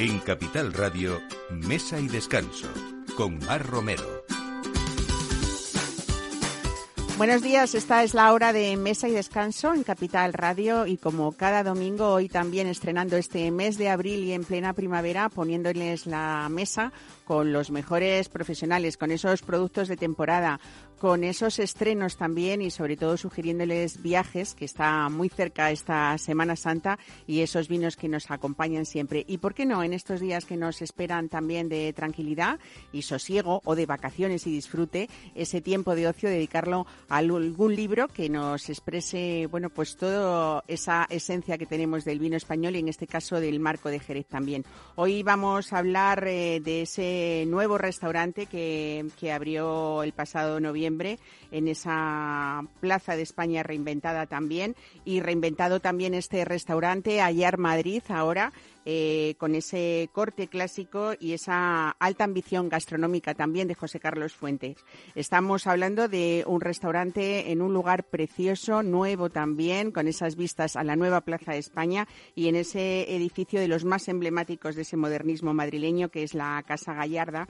En Capital Radio, Mesa y Descanso, con Mar Romero. Buenos días, esta es la hora de Mesa y Descanso en Capital Radio y como cada domingo hoy también estrenando este mes de abril y en plena primavera poniéndoles la mesa con los mejores profesionales, con esos productos de temporada, con esos estrenos también y sobre todo sugiriéndoles viajes, que está muy cerca esta Semana Santa y esos vinos que nos acompañan siempre. Y por qué no, en estos días que nos esperan también de tranquilidad y sosiego o de vacaciones y disfrute, ese tiempo de ocio dedicarlo a algún libro que nos exprese, bueno, pues toda esa esencia que tenemos del vino español y en este caso del marco de Jerez también. Hoy vamos a hablar eh, de ese nuevo restaurante que, que abrió el pasado noviembre en esa Plaza de España reinventada también y reinventado también este restaurante Ayar Madrid ahora eh, con ese corte clásico y esa alta ambición gastronómica también de José Carlos Fuentes. Estamos hablando de un restaurante en un lugar precioso, nuevo también, con esas vistas a la nueva Plaza de España y en ese edificio de los más emblemáticos de ese modernismo madrileño que es la Casa Gallarda,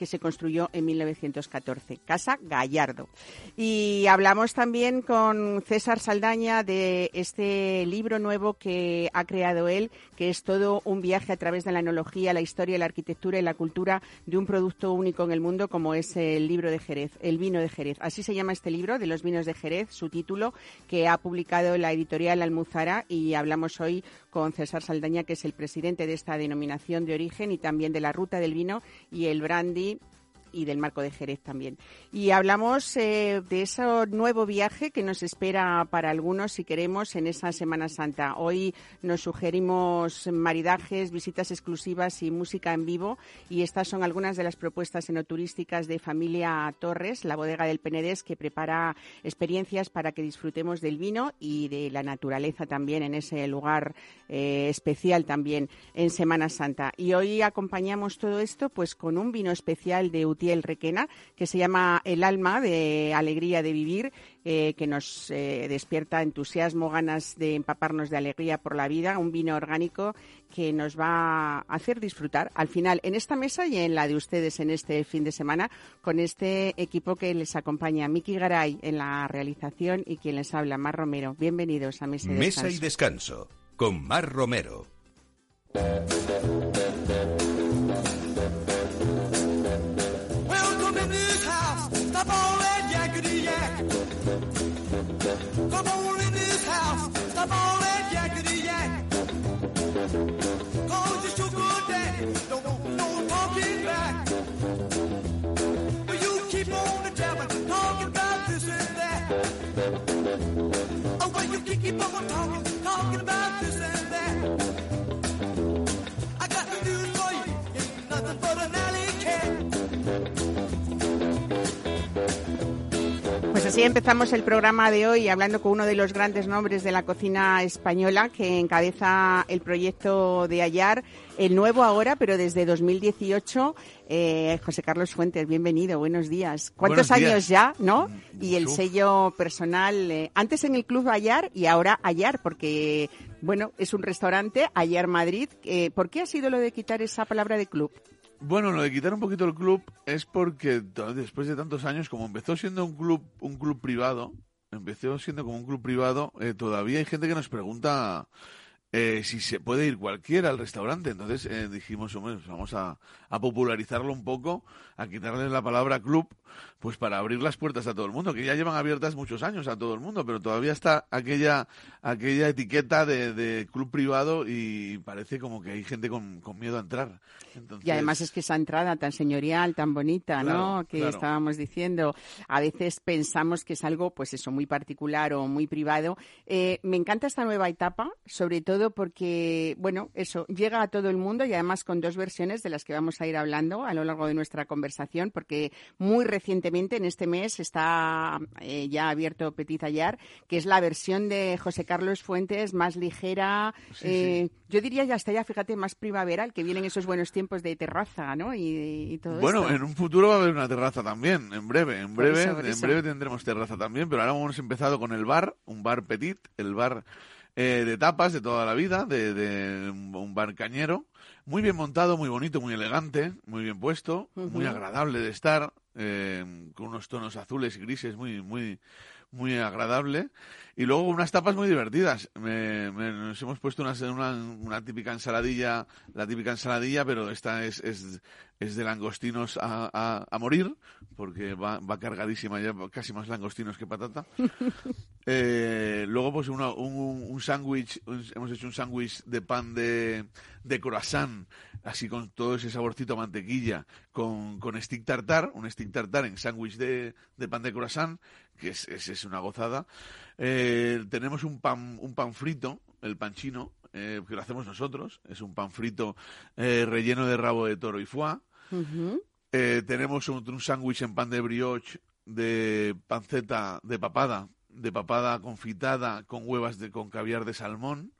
que se construyó en 1914, Casa Gallardo. Y hablamos también con César Saldaña de este libro nuevo que ha creado él, que es todo un viaje a través de la enología, la historia, la arquitectura y la cultura de un producto único en el mundo como es el libro de Jerez, el vino de Jerez. Así se llama este libro, de los vinos de Jerez, su título, que ha publicado la editorial Almuzara y hablamos hoy con César Saldaña, que es el presidente de esta denominación de origen y también de la ruta del vino y el brandy はい。Y del Marco de Jerez también. Y hablamos eh, de ese nuevo viaje que nos espera para algunos, si queremos, en esa Semana Santa. Hoy nos sugerimos maridajes, visitas exclusivas y música en vivo. Y estas son algunas de las propuestas enoturísticas de Familia Torres, la bodega del Penedés, que prepara experiencias para que disfrutemos del vino y de la naturaleza también en ese lugar eh, especial también en Semana Santa. Y hoy acompañamos todo esto pues con un vino especial de el Requena, que se llama El alma de alegría de vivir, eh, que nos eh, despierta entusiasmo, ganas de empaparnos de alegría por la vida, un vino orgánico que nos va a hacer disfrutar al final en esta mesa y en la de ustedes en este fin de semana con este equipo que les acompaña, Miki Garay en la realización y quien les habla, Mar Romero. Bienvenidos a Mesa y Descanso. Mesa y Descanso con Mar Romero. Así empezamos el programa de hoy hablando con uno de los grandes nombres de la cocina española que encabeza el proyecto de Hallar, el nuevo ahora, pero desde 2018. Eh, José Carlos Fuentes, bienvenido, buenos días. ¿Cuántos años ya, no? Mm, y el sello personal, eh, antes en el Club Hallar y ahora Hallar, porque, bueno, es un restaurante, Hallar Madrid. Eh, ¿Por qué ha sido lo de quitar esa palabra de club? Bueno, lo de quitar un poquito el club es porque después de tantos años, como empezó siendo un club, un club privado, empezó siendo como un club privado, eh, todavía hay gente que nos pregunta eh, si se puede ir cualquiera al restaurante. Entonces eh, dijimos, hombre, pues vamos a, a, popularizarlo un poco, a quitarle la palabra club, pues para abrir las puertas a todo el mundo, que ya llevan abiertas muchos años a todo el mundo, pero todavía está aquella, aquella etiqueta de, de club privado y parece como que hay gente con, con miedo a entrar. Y además es que esa entrada tan señorial, tan bonita, ¿no? Que estábamos diciendo, a veces pensamos que es algo, pues eso, muy particular o muy privado. Eh, me encanta esta nueva etapa, sobre todo porque, bueno, eso, llega a todo el mundo y además con dos versiones de las que vamos a ir hablando a lo largo de nuestra conversación, porque muy recientemente, en este mes, está eh, ya abierto Petit Ayar, que es la versión de José Carlos Fuentes más ligera, eh, yo diría ya hasta ya, fíjate, más primaveral, que vienen esos buenos tiempos de terraza, ¿no? Y, todo Bueno, en un futuro va a haber una terraza también, en breve, en breve, en breve tendremos terraza también, pero ahora hemos empezado con el bar, un bar petit, el bar eh, de tapas de toda la vida, de, un bar cañero, muy bien montado, muy bonito, muy elegante, muy bien puesto, muy agradable de estar, eh, con unos tonos azules y grises muy, muy, muy agradable. Y luego unas tapas muy divertidas. Me, nos hemos puesto una, una, una, típica ensaladilla, la típica ensaladilla, pero esta es, es, es de langostinos a, a, a, morir, porque va, va cargadísima ya, casi más langostinos que patata. eh, luego, pues una, un, un sándwich, hemos hecho un sándwich de pan de, de croissant, así con todo ese saborcito a mantequilla, con, con stick tartar, un stick tartar en sándwich de, de pan de croissant, que es, es, es una gozada. Eh, tenemos un pan, un pan frito, el pan chino, eh, que lo hacemos nosotros. Es un pan frito eh, relleno de rabo de toro y foie. Uh -huh. eh, tenemos un, un sándwich en pan de brioche de panceta de papada, de papada confitada con huevas de con caviar de salmón.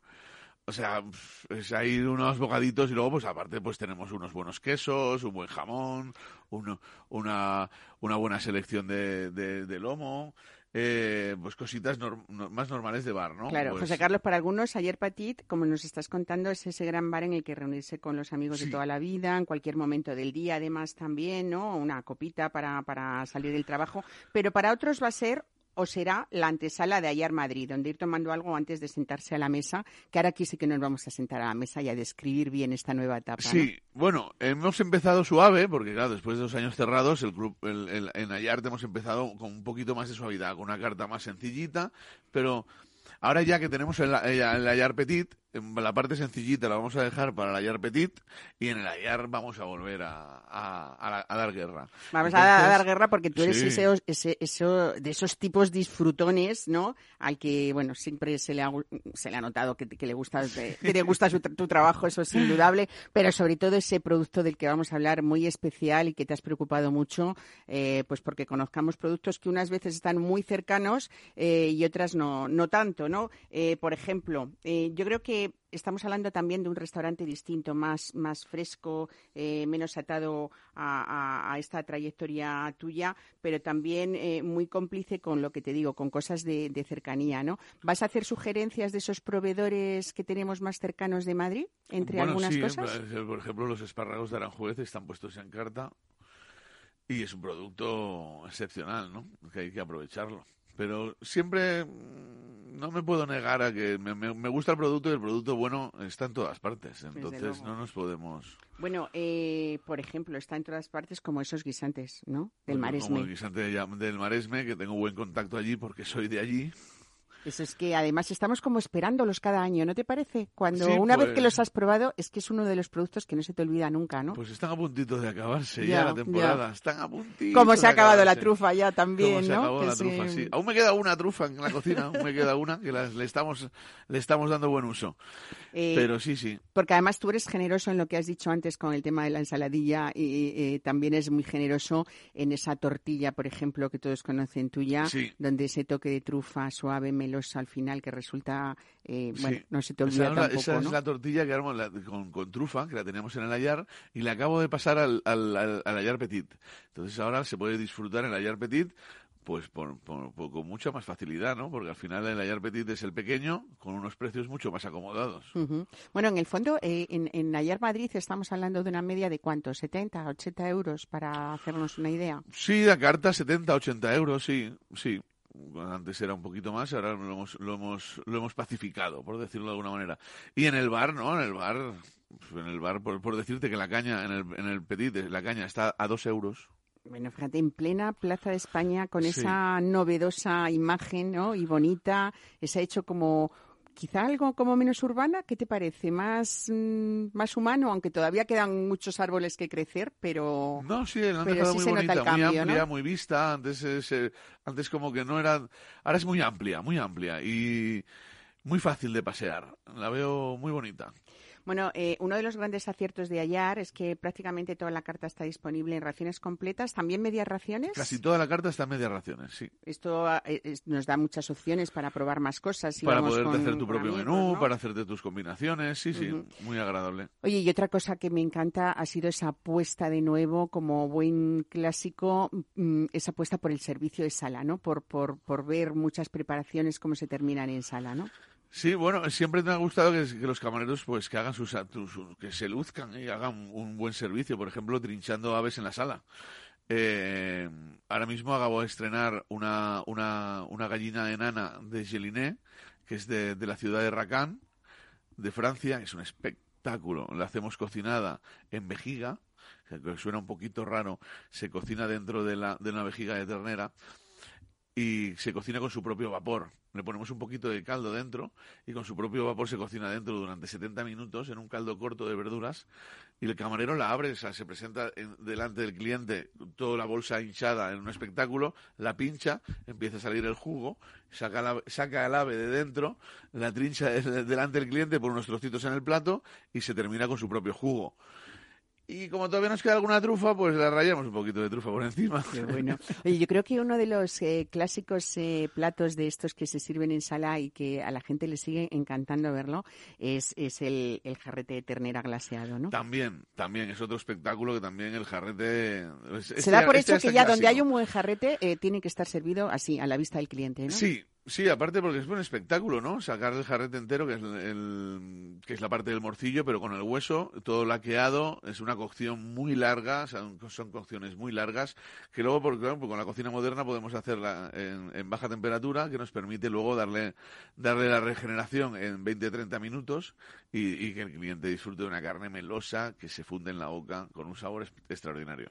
O sea, es ahí unos bocaditos y luego, pues aparte, pues tenemos unos buenos quesos, un buen jamón, uno, una, una buena selección de, de, de lomo. Eh, pues cositas norm más normales de bar, ¿no? Claro, pues... José Carlos, para algunos, ayer Petit, como nos estás contando, es ese gran bar en el que reunirse con los amigos Sí. de toda la vida, en cualquier momento del día, además también, ¿no? Una copita para, para salir del trabajo. Pero para otros va a ser o será la antesala de Ayar Madrid, donde ir tomando algo antes de sentarse a la mesa, que ahora aquí sí que nos vamos a sentar a la mesa y a describir bien esta nueva etapa. Sí, ¿no? bueno, hemos empezado suave, porque claro, después de dos años cerrados, el club, el, el, en Ayarte hemos empezado con un poquito más de suavidad, con una carta más sencillita, pero ahora ya que tenemos el, el, el Ayar Petit, la parte sencillita la vamos a dejar para el Ayar Petit y en el Ayar vamos a volver a, a, dar guerra. Vamos Entonces, a, dar guerra porque tú eres sí. ese, ese, eso, de esos tipos disfrutones, ¿no? Al que, bueno, siempre se le ha, se le ha notado que, que le gusta, que te gusta su, tu trabajo, eso es indudable, pero sobre todo ese producto del que vamos a hablar muy especial y que te has preocupado mucho, eh, pues porque conozcamos productos que unas veces están muy cercanos eh, y otras no, no tanto, ¿no? Eh, por ejemplo, yo creo que estamos hablando también de un restaurante distinto, más, más fresco, eh, menos atado a, a, a, esta trayectoria tuya, pero también eh, muy cómplice con lo que te digo, con cosas de, de, cercanía, ¿no? ¿Vas a hacer sugerencias de esos proveedores que tenemos más cercanos de Madrid, entre bueno, algunas sí, cosas? Por ejemplo, los espárragos de Aranjuez están puestos en carta y es un producto excepcional, ¿no? Que hay que aprovecharlo pero siempre no me puedo negar a que me, me, me, gusta el producto y el producto bueno está en todas partes. Entonces no nos podemos. Bueno, eh, por ejemplo, está en todas partes como esos guisantes, ¿no? Del bueno, Maresme. Como el guisante del Maresme, que tengo buen contacto allí porque soy de allí. Eso es que además estamos como esperándolos cada año, ¿no te parece? Cuando sí, una pues, vez que los has probado, es que es uno de los productos que no se te olvida nunca, ¿no? Pues están a puntito de acabarse ya, ya la temporada, ya. están a puntito. Como se ha acabado acabarse. la trufa ya también, Como se ¿no? acabó que la sí. trufa, sí. Aún me queda una trufa en la cocina, aún me queda una que la, le estamos le estamos dando buen uso. Eh, Pero sí, sí. Porque además tú eres generoso en lo que has dicho antes con el tema de la ensaladilla y eh, también es muy generoso en esa tortilla, por ejemplo, que todos conocen tuya, sí. donde ese toque de trufa suave, melosa al final que resulta, eh, bueno, sí. no se te olvida esa, tampoco, Esa ¿no? es la tortilla que armo la, con, con, trufa, que la teníamos en el Ayar, y la acabo de pasar al, al, al, al Ayar Petit. Entonces ahora se puede disfrutar en el Ayar Petit pues por, por, por, con mucha más facilidad, ¿no? Porque al final el Ayar Petit es el pequeño con unos precios mucho más acomodados. Uh -huh. Bueno, en el fondo, eh, en, en Ayar Madrid estamos hablando de una media de cuánto, 70, 80 euros para hacernos una idea. Sí, la carta 70, 80 euros, sí, sí. Antes era un poquito más, ahora lo hemos, lo hemos, lo hemos pacificado, por decirlo de alguna manera. Y en el bar, ¿no? En el bar, en el bar, por, por decirte que la caña, en el, en el Petit, la caña está a dos euros. Bueno, fíjate, en plena Plaza de España, con sí. esa novedosa imagen, ¿no? Y bonita, se ha hecho como quizá algo como menos urbana, ¿qué te parece? Más, mmm, más humano, aunque todavía quedan muchos árboles que crecer, pero no, sí, la han pero dejado sí muy se bonita, nota el cambio, muy amplia, ¿no? muy vista. Antes, es, eh, antes como que no era, ahora es muy amplia, muy amplia y muy fácil de pasear. La veo muy bonita. Bueno, eh, uno de los grandes aciertos de Ayar es que prácticamente toda la carta está disponible en raciones completas, también medias raciones. Casi toda la carta está en medias raciones, sí. Esto eh, nos da muchas opciones para probar más cosas. Si para poderte con, hacer tu propio amigos, menú, ¿no? para hacerte tus combinaciones, sí, sí, uh -huh. muy agradable. Oye, y otra cosa que me encanta ha sido esa apuesta de nuevo, como buen clásico, mmm, esa apuesta por el servicio de sala, ¿no? Por, por, por ver muchas preparaciones cómo se terminan en sala, ¿no? Sí, bueno, siempre me ha gustado que, los camareros pues que hagan sus, que se luzcan y hagan un buen servicio, por ejemplo, trinchando aves en la sala. Eh, ahora mismo acabo de estrenar una, una, una gallina enana de Geliné, que es de, de la ciudad de Racan, de Francia, es un espectáculo. La hacemos cocinada en vejiga, que suena un poquito raro, se cocina dentro de, la, de una vejiga de ternera y se cocina con su propio vapor. Le ponemos un poquito de caldo dentro y con su propio vapor se cocina dentro durante 70 minutos en un caldo corto de verduras y el camarero la abre, o sea, se presenta en- delante del cliente toda la bolsa hinchada en un espectáculo, la pincha, empieza a salir el jugo, saca, la- saca el ave de dentro, la trincha de- delante del cliente por unos trocitos en el plato y se termina con su propio jugo. Y como todavía nos queda alguna trufa, pues la rayamos un poquito de trufa por encima. Qué bueno. Oye, yo creo que uno de los eh, clásicos eh, platos de estos que se sirven en sala y que a la gente le sigue encantando verlo es, es el, el jarrete de ternera glaseado, ¿no? También, también es otro espectáculo que también el jarrete. Se da por este hecho que ya donde hay un buen jarrete eh, tiene que estar servido así, a la vista del cliente, ¿no? Sí, sí, aparte porque es un espectáculo, ¿no? Sacar el jarrete entero, que es, el, que es la parte del morcillo, pero con el hueso, todo laqueado, es una cocción muy larga, son, son cocciones muy largas, que luego, porque, pues con la cocina moderna podemos hacerla en, en baja temperatura, que nos permite luego darle, darle la regeneración en 20-30 minutos y, y que el cliente disfrute de una carne melosa que se funde en la boca con un sabor extraordinario.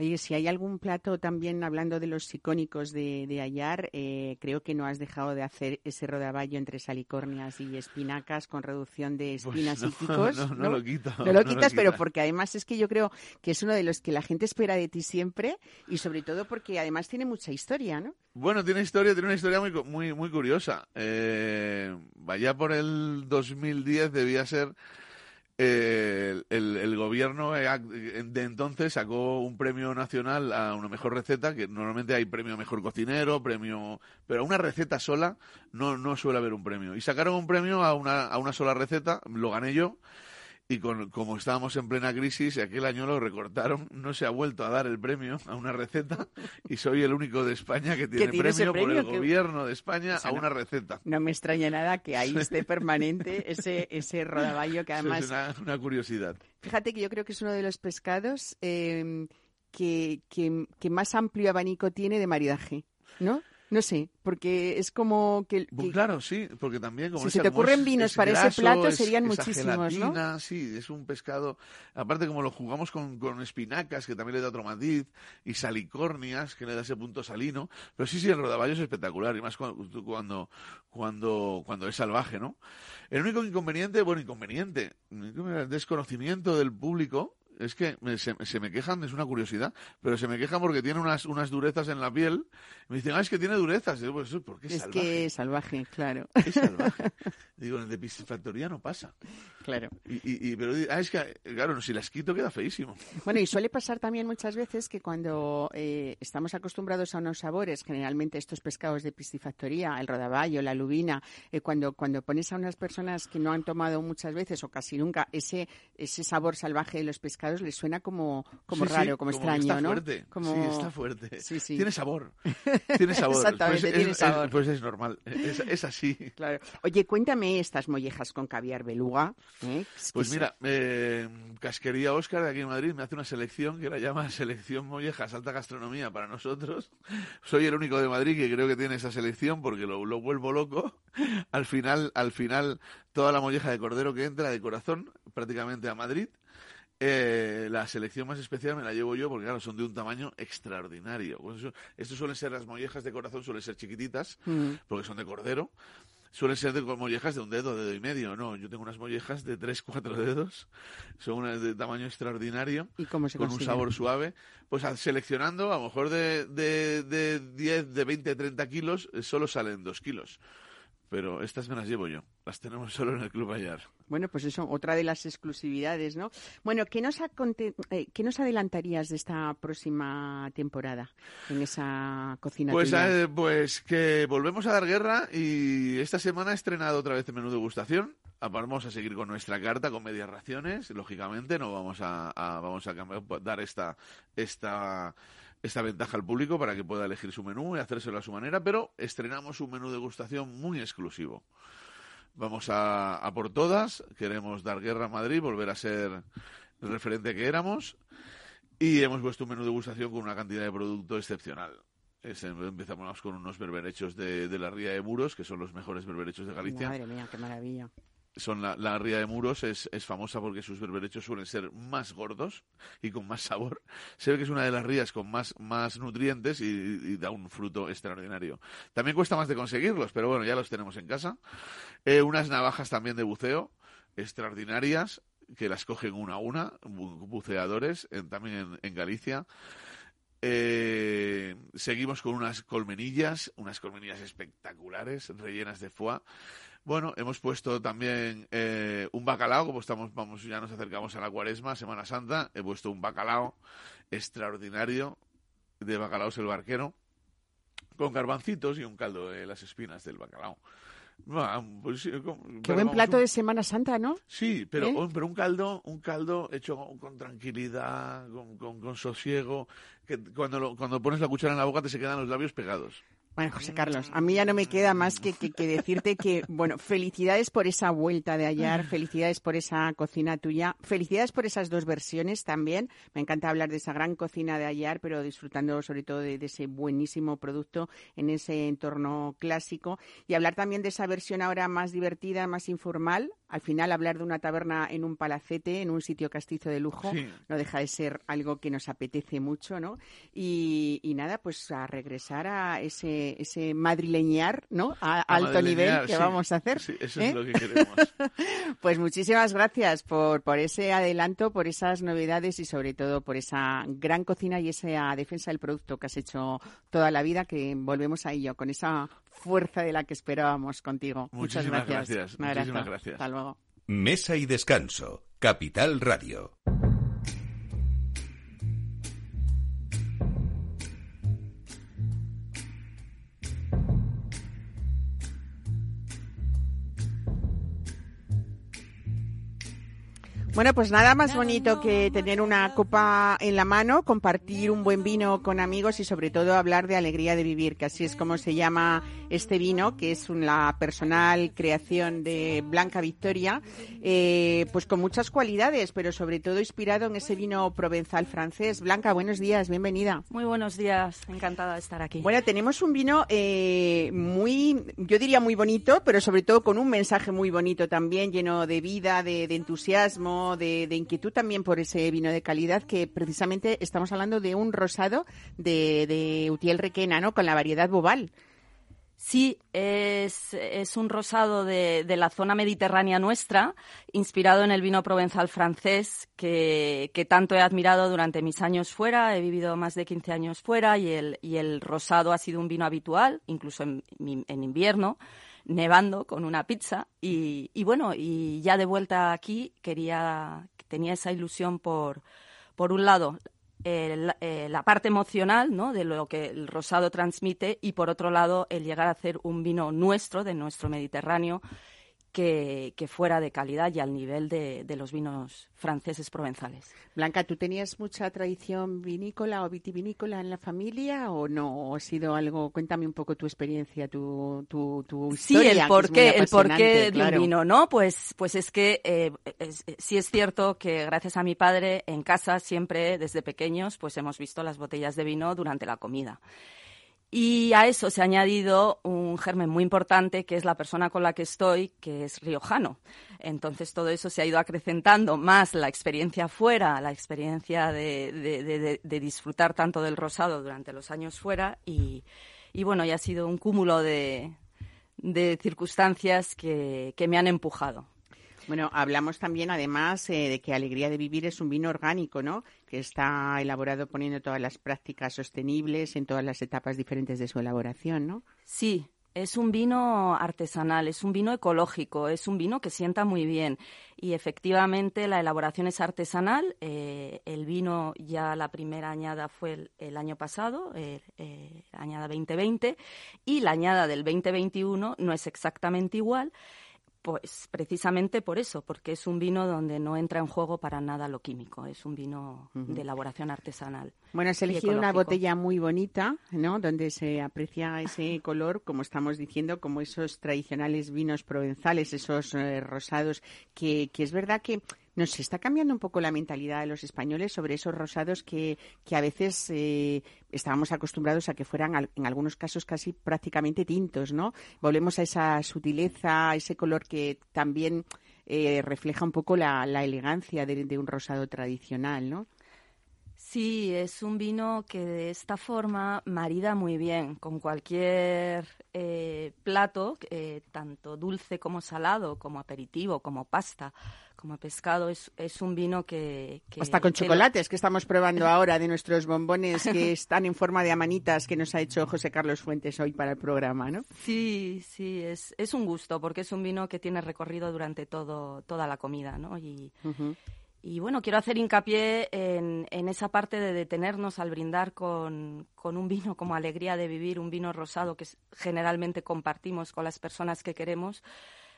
Oye, si hay algún plato también, hablando de los icónicos de, de Ayar, eh, creo que no has dejado de hacer ese rodaballo entre salicornias y espinacas con reducción de Pues espinas no, y quicos. no, no lo quito, No lo lo quitas, pero quita. porque además es que yo creo que es uno de los que la gente espera de ti siempre y sobre todo porque además tiene mucha historia, ¿no? Bueno, tiene historia, tiene una historia muy, muy, muy curiosa. Eh, vaya por el 2010 debía ser el, el gobierno eh, de entonces sacó un premio nacional a una mejor receta, que normalmente hay premio mejor cocinero, premio, pero a una receta sola no, no suele haber un premio. Y sacaron un premio a una, a una sola receta, lo gané yo. Y con, como estábamos en plena crisis, aquel año lo recortaron, no se ha vuelto a dar el premio a una receta y soy el único de España que tiene, premio, por el que- gobierno de España O sea, a no- una receta. No me extraña nada que ahí esté permanente ese, ese rodaballo que además es una, una curiosidad. Fíjate que yo creo que es uno de los pescados eh, que, que, que más amplio abanico tiene de maridaje, ¿no? No sé, porque es como que... Pues claro, sí, porque también como Si se te como ocurren es- vinos es para ese plato, es- serían muchísimos, ¿no? gelatina, Sí, es un pescado. Aparte, como lo jugamos con, con espinacas, que también le da otro matiz, y salicornias, que le da ese punto salino. Pero sí, sí, el rodaballo es espectacular, y más cuando, cuando, cuando, cuando es salvaje, ¿no? El único inconveniente, bueno, inconveniente, el desconocimiento del público. Es que se, se me quejan, es una curiosidad, pero se me quejan porque tiene unas, unas durezas en la piel. Me dicen, ah, es que tiene durezas. Y digo, pues, ¿por qué es, es salvaje? que es salvaje, claro, Es salvaje. Digo, en el de piscifactoría no pasa. claro. Y, y, y- pero, ah, es que, claro, si las quito queda feísimo. Bueno, y suele pasar también muchas veces que cuando eh, estamos acostumbrados a unos sabores, generalmente estos pescados de piscifactoría, el rodaballo, la lubina, eh, cuando, cuando pones a unas personas que no han tomado muchas veces o casi nunca ese, ese sabor salvaje de los pescados, les suena como, como Sí, raro, como, que extraño, está ¿no? Fuerte. Como... Sí, está fuerte. Sí, sí. Tiene sabor. Tiene sabor. Exactamente, pues, tiene es, sabor. es- pues es normal. Es, es así. Claro. Oye, cuéntame estas mollejas con caviar beluga. ¿eh? Pues mira, eh, Casquería Oscar de aquí en Madrid me hace una selección que la llama Selección Mollejas Alta Gastronomía para nosotros. Soy el único de Madrid que creo que tiene esa selección porque lo, lo vuelvo loco. Al final, al final, toda la molleja de cordero que entra de corazón prácticamente a Madrid. Eh, la selección más especial me la llevo yo porque, claro, son de un tamaño extraordinario. Pues estos suelen ser las mollejas de corazón, suelen ser chiquititas Mm. porque son de cordero. Suelen ser de mollejas de un dedo, dedo y medio. No, yo tengo unas mollejas de tres, cuatro dedos. Son unas de tamaño extraordinario, ¿Y cómo se con un sabor suave. Pues seleccionando, a lo mejor de, de, de 10, de 20, 30 kilos, eh, solo salen 2 kilos. Pero estas me las llevo yo. Las tenemos solo en el Club Ayar. Bueno, pues eso, otra de las exclusividades, ¿no? Bueno, ¿qué nos, eh, ¿qué nos adelantarías de esta próxima temporada en esa cocina? Pues, eh, pues que volvemos a dar guerra y esta semana he estrenado otra vez el menú degustación. Ah, Vamos a seguir con nuestra carta, con medias raciones, lógicamente, no vamos a, a- vamos a cambiar- dar esta, esta, esta ventaja al público para que pueda elegir su menú y hacérselo a su manera, pero estrenamos un menú degustación muy exclusivo. Vamos a, a por todas, queremos dar guerra a Madrid, volver a ser el referente que éramos y hemos puesto un menú de degustación con una cantidad de producto excepcional. Empezamos con unos berberechos de, de la Ría de Muros, que son los mejores berberechos de Galicia. Madre mía, qué maravilla. Son la, Ría de Muros es, es famosa porque sus berberechos suelen ser más gordos y con más sabor. Se ve que es una de las rías con más, más nutrientes y, da un fruto extraordinario. También cuesta más de conseguirlos, pero bueno, ya los tenemos en casa. Eh, unas navajas también de buceo extraordinarias que las cogen una a una, bu- buceadores, en- también en, en Galicia. Eh, seguimos con unas colmenillas, unas colmenillas espectaculares, rellenas de foie. Bueno, hemos puesto también eh, un bacalao, como estamos, vamos, ya nos acercamos a la cuaresma, Semana Santa, he puesto un bacalao extraordinario de bacalao el barquero, con garbancitos y un caldo de las espinas del bacalao. Pues sí, con- Qué pero buen vamos, plato un- de Semana Santa, ¿no? Sí, pero, ¿Eh? pero un caldo, un caldo hecho con, con tranquilidad, con, con, con sosiego, que cuando, lo- cuando pones la cuchara en la boca te se quedan los labios pegados. Bueno, José Carlos, a mí ya no me queda más que, que- decirte que, bueno, felicidades por esa vuelta de ayer, felicidades por esa cocina tuya, felicidades por esas dos versiones también. Me encanta hablar de esa gran cocina de ayer, pero disfrutando sobre todo de ese buenísimo producto en ese entorno clásico y hablar también de esa versión ahora más divertida, más informal. Al final, hablar de una taberna en un palacete, en un sitio castizo de lujo, Sí. no deja de ser algo que nos apetece mucho, ¿no? Y, y nada, pues a regresar a ese, ese madrileñar, ¿no? A, A alto madrileñar, nivel que sí. vamos a hacer. Sí, eso ¿eh? es lo que queremos. Pues muchísimas gracias por, por ese adelanto, por esas novedades y sobre todo por esa gran cocina y esa defensa del producto que has hecho toda la vida, que volvemos a ello con esa fuerza de la que esperábamos contigo. Muchas Muchísimas gracias. gracias, Un muchísimas gracias. Hasta luego. Mesa y descanso. Capital Radio. Bueno, pues nada más bonito que tener una copa en la mano, compartir un buen vino con amigos y sobre todo hablar de alegría de vivir, que así es como se llama este vino, que es una personal creación de Blanca Victoria, eh, pues con muchas cualidades, pero sobre todo inspirado en ese vino provenzal francés. Blanca, buenos días, bienvenida. Muy buenos días, encantada de estar aquí. Bueno, tenemos un vino eh, muy, yo diría muy bonito, pero sobre todo con un mensaje muy bonito también, lleno de vida, de, de entusiasmo, de, inquietud también por ese vino de calidad, que precisamente estamos hablando de un rosado de, de Utiel Requena, ¿no? Con la variedad Bobal. Sí, es, es un rosado de, de la zona mediterránea nuestra, inspirado en el vino provenzal francés que, que tanto he admirado durante mis años fuera. He vivido más de 15 años fuera y el, y el rosado ha sido un vino habitual, incluso en, en invierno, nevando con una pizza. Y, y bueno, y ya de vuelta aquí quería, tenía esa ilusión por, por un lado, el- eh, la parte emocional ¿no? de lo que el rosado transmite y por otro lado el llegar a hacer un vino nuestro, de nuestro Mediterráneo, que, que fuera de calidad y al nivel de, de los vinos franceses provenzales. Blanca, ¿tú tenías mucha tradición vinícola o vitivinícola en la familia o no? ¿O ha sido algo? Cuéntame un poco tu experiencia, tu, tu, tu Sí, historia. el que es porqué, el porqué claro. un vino, ¿no? Pues, pues es que eh, es- eh, sí es cierto que gracias a mi padre en casa siempre desde pequeños pues hemos visto las botellas de vino durante la comida. Y a eso se ha añadido un germen muy importante, que es la persona con la que estoy, que es riojano. Entonces todo eso se ha ido acrecentando, más la experiencia fuera, la experiencia de, disfrutar tanto del rosado durante los años fuera. Y, bueno, ya ha sido un cúmulo de, circunstancias que me han empujado. Bueno, hablamos también, además, eh, de que Alegría de Vivir es un vino orgánico, ¿no? Que está elaborado poniendo todas las prácticas sostenibles en todas las etapas diferentes de su elaboración, ¿no? Sí, es un vino artesanal, es un vino ecológico, es un vino que sienta muy bien. Y efectivamente la elaboración es artesanal. eh, el vino ya la primera añada fue el, el año pasado, eh, eh, añada 2020, y la añada del 2021 no es exactamente igual Pues precisamente por eso, porque es un vino donde no entra en juego para nada lo químico, es un vino de elaboración artesanal. Bueno, has elegido una botella muy bonita, ¿no? Donde se aprecia ese color, como estamos diciendo, como esos tradicionales vinos provenzales, esos eh, rosados, que, que es verdad que nos está cambiando un poco la mentalidad de los españoles sobre esos rosados que, que a veces eh, estábamos acostumbrados a que fueran, en algunos casos, casi prácticamente tintos, ¿no? Volvemos a esa sutileza, a ese color que también eh, refleja un poco la, elegancia de, un rosado tradicional, ¿no? Sí, es un vino que de esta forma marida muy bien con cualquier eh, plato, eh, tanto dulce como salado, como aperitivo, como pasta, como pescado. Es, es un vino que... Hasta con chocolates que estamos probando ahora de nuestros bombones que están en forma de amanitas que nos ha hecho José Carlos Fuentes hoy para el programa, ¿no? Sí, sí, es, es un gusto porque es un vino que tiene recorrido durante todo, toda la comida, ¿no? Y, y bueno, quiero hacer hincapié en, en, esa parte de detenernos al brindar con, con, un vino como alegría de vivir, un vino rosado que generalmente compartimos con las personas que queremos,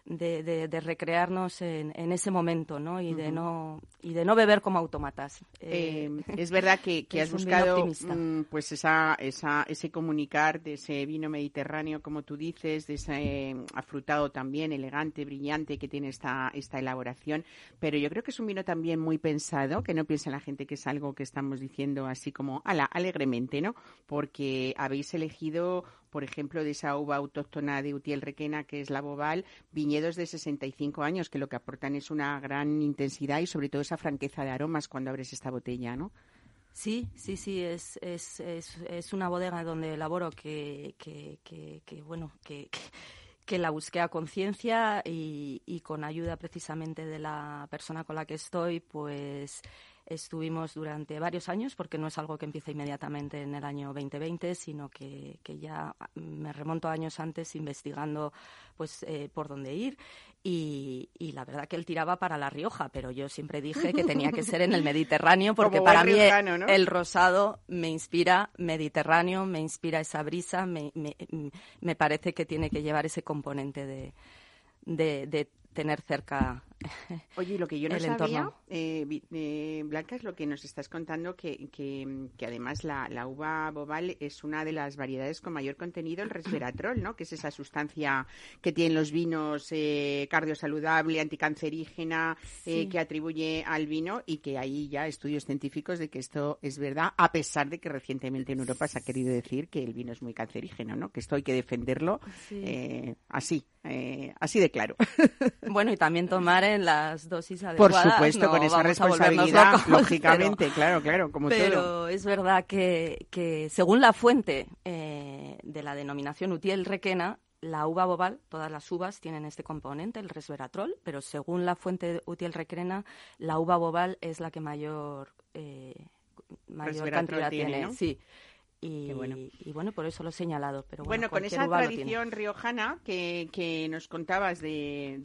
de, de, recrearnos en, en, ese momento, ¿no? Y de no y de no beber como automatas. Eh, eh, es verdad que, que has buscado mm, pues esa, esa, ese comunicar de ese vino mediterráneo, como tú dices, de ese mm, afrutado también, elegante, brillante que tiene esta, esta elaboración. Pero yo creo que es un vino también muy pensado, que no piensa la gente que es algo que estamos diciendo así como ala, alegremente, ¿no? Porque habéis elegido por ejemplo, de esa uva autóctona de Utiel Requena, que es la Bobal, viñedos de 65 años, que lo que aportan es una gran intensidad y sobre todo esa franqueza de aromas cuando abres esta botella, ¿no? Sí, sí, sí, es, es, es, es una bodega donde elaboro que, que, que, bueno, que, que la busqué a conciencia y, con ayuda precisamente de la persona con la que estoy, pues Estuvimos durante varios años, porque no es algo que empiece inmediatamente en el año 2020, sino que, ya me remonto años antes investigando pues eh, por dónde ir. Y, la verdad que él tiraba para La Rioja, pero yo siempre dije que tenía que ser en el Mediterráneo, porque para mí el rosado me inspira Mediterráneo, me inspira esa brisa, me, me, parece que tiene que llevar ese componente de, de tener cerca Oye, lo que yo no sabía, eh, eh, Blanca, es lo que nos estás contando, que, que, además la, la, uva bobal es una de las variedades con mayor contenido, el resveratrol, ¿no? Que es esa sustancia que tienen los vinos eh, cardiosaludable, anticancerígena, eh, que atribuye al vino y que hay ya estudios científicos de que esto es verdad, a pesar de que recientemente en Europa se ha querido decir que el vino es muy cancerígeno, ¿no? Que esto hay que defenderlo así, así de claro. Bueno, y también tomar en las dosis adecuadas. Por supuesto, con esa responsabilidad, lógicamente, claro, claro, como pero es verdad que, que según la fuente eh, de la denominación Utiel Requena, la uva bobal, todas las uvas tienen este componente, el resveratrol, pero según la fuente Utiel Requena, la uva bobal es la que mayor, eh, mayor cantidad tiene. Sí. Y bueno. y bueno. por eso lo he señalado. Pero bueno, con esa tradición riojana que, que, nos contabas de,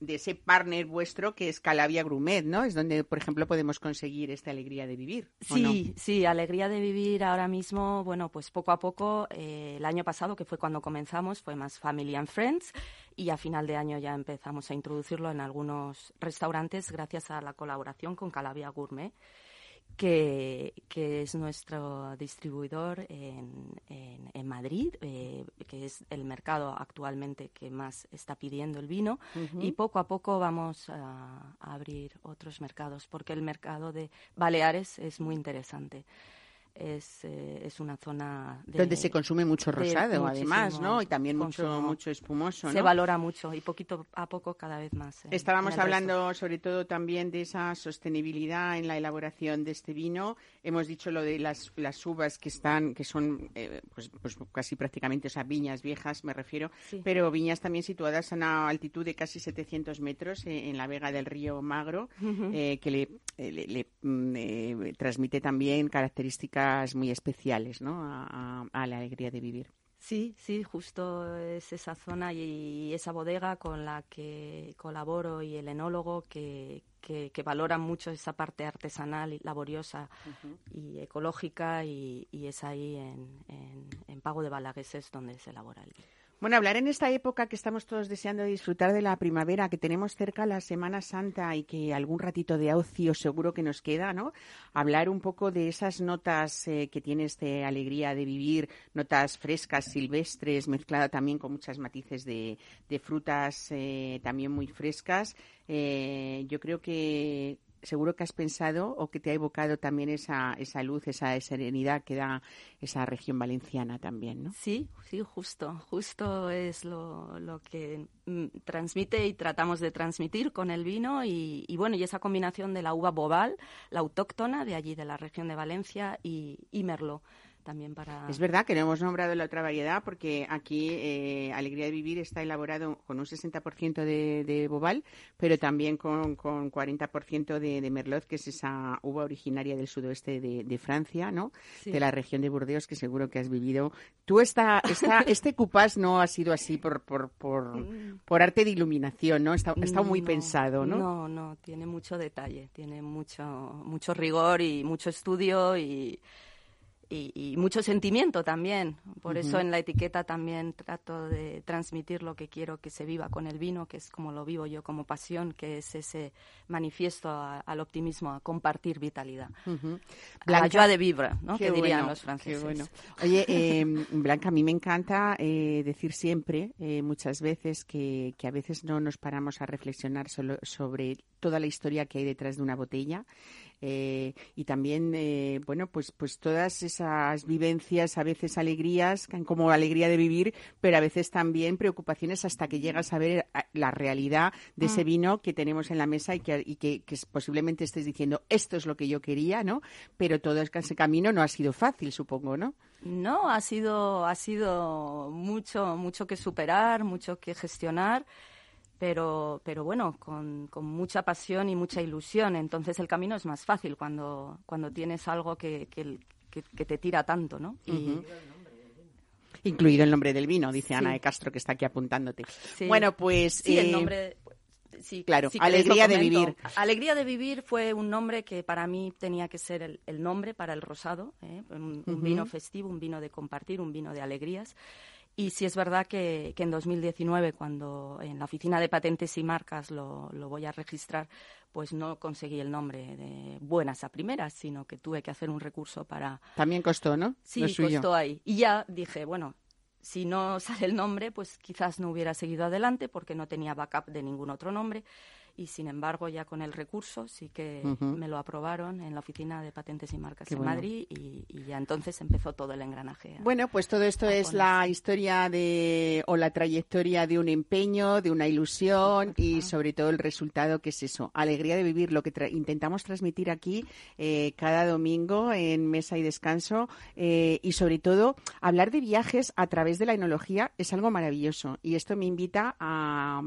de, ese partner vuestro que es Calavia Grumet, ¿no? Es donde, por ejemplo, podemos conseguir esta alegría de vivir. Sí, sí, alegría de vivir ahora mismo, bueno, pues poco a poco, eh, el año pasado, que fue cuando comenzamos, fue más Family and Friends, y a final de año ya empezamos a introducirlo en algunos restaurantes gracias a la colaboración con Calavia Gourmet que, que es nuestro distribuidor en, en, Madrid, eh, que es el mercado actualmente que más está pidiendo el vino, y poco a poco vamos a, a, abrir otros mercados, porque el mercado de Baleares es muy interesante es, eh, es una zona donde se consume mucho rosado además no y también mucho mucho espumoso se valora mucho y poquito a poco cada vez más estábamos hablando sobre todo también de esa sostenibilidad en la elaboración de este vino. Hemos dicho lo de las, las uvas que están que son eh, pues, pues, casi prácticamente o viñas viejas me refiero pero viñas también situadas a una altitud de casi 700 metros eh, en la vega del río Magro que le, le mm, transmite también características muy especiales ¿no? a, la alegría de vivir. Sí, sí, justo es esa zona y esa bodega con la que colaboro y el enólogo que, que, valoran mucho esa parte artesanal y laboriosa y ecológica y, es ahí en, en, Pago de Balagueses donde se elabora el vino. Bueno, hablar en esta época que estamos todos deseando disfrutar de la primavera, que tenemos cerca la Semana Santa y que algún ratito de ocio seguro que nos queda, ¿no? Hablar un poco de esas notas eh, que tiene de alegría de vivir, notas frescas, silvestres, mezclada también con muchas matices de, frutas eh, también muy frescas. Eh, yo creo que seguro que has pensado o que te ha evocado también esa, esa luz, esa serenidad que da esa región valenciana también, ¿no? Sí, sí, justo, justo es lo, lo que mm, transmite y tratamos de transmitir con el vino y, bueno, y esa combinación de la uva bobal, la autóctona de allí de la región de Valencia y, y merlot también para... Es verdad que no hemos nombrado la otra variedad porque aquí eh, Alegría de Vivir está elaborado con un 60% de, de bobal, pero también con, con 40% de, de, merlot, que es esa uva originaria del sudoeste de, de Francia, ¿no? De la región de Burdeos, que seguro que has vivido. Tú, esta, esta, este cupás no ha sido así por, por, por, mm. por arte de iluminación, ¿no? Está, está muy pensado, ¿no? No, no, tiene mucho detalle, tiene mucho, mucho rigor y mucho estudio y y, mucho sentimiento también. Por eso en la etiqueta también trato de transmitir lo que quiero que se viva con el vino, que es como lo vivo yo como pasión, que es ese manifiesto al optimismo, a compartir vitalidad. La joie de vivre, ¿no? que dirían los franceses. Oye, em, Blanca, a mí me encanta eh, decir siempre, eh, muchas veces, que, que, a veces no nos paramos a reflexionar solo sobre toda la historia que hay detrás de una botella eh, y también, eh, bueno, pues, pues todas esas vivencias, a veces alegrías, como alegría de vivir, pero a veces también preocupaciones hasta que llegas a ver eh, la realidad de ese mm. vino que tenemos en la mesa y que, y que, posiblemente estés diciendo, esto es lo que yo quería, ¿no? Pero todo ese camino no ha sido fácil, supongo, ¿no? No, ha sido, ha sido mucho, mucho que superar, mucho que gestionar pero, pero bueno, con, con, mucha pasión y mucha ilusión. Entonces el camino es más fácil cuando, cuando tienes algo que, que, que, te tira tanto, ¿no? Incluido el nombre del vino, dice Ana de Castro, que está aquí apuntándote. Bueno, pues... Sí, el eh, nombre... Sí, claro, Alegría de Vivir. Alegría de Vivir fue un nombre que para mí tenía que ser el, el nombre para el rosado, ¿eh? un, vino festivo, un vino de compartir, un vino de alegrías. Y sí es verdad que, que, en 2019, cuando en la oficina de patentes y marcas lo, lo, voy a registrar, pues no conseguí el nombre de buenas a primeras, sino que tuve que hacer un recurso para... También costó, ¿no? Sí, costó ahí. Y ya dije, bueno, si no sale el nombre, pues quizás no hubiera seguido adelante porque no tenía backup de ningún otro nombre y sin embargo ya con el recurso sí que me lo aprobaron en la oficina de patentes y marcas en Madrid y, ya entonces empezó todo el engranaje. bueno, pues todo esto es la historia de o la trayectoria de un empeño, de una ilusión y sobre todo el resultado que es eso, alegría de vivir, lo que intentamos transmitir aquí eh, cada domingo en Mesa y Descanso eh, y sobre todo hablar de viajes a través de la enología es algo maravilloso y esto me invita a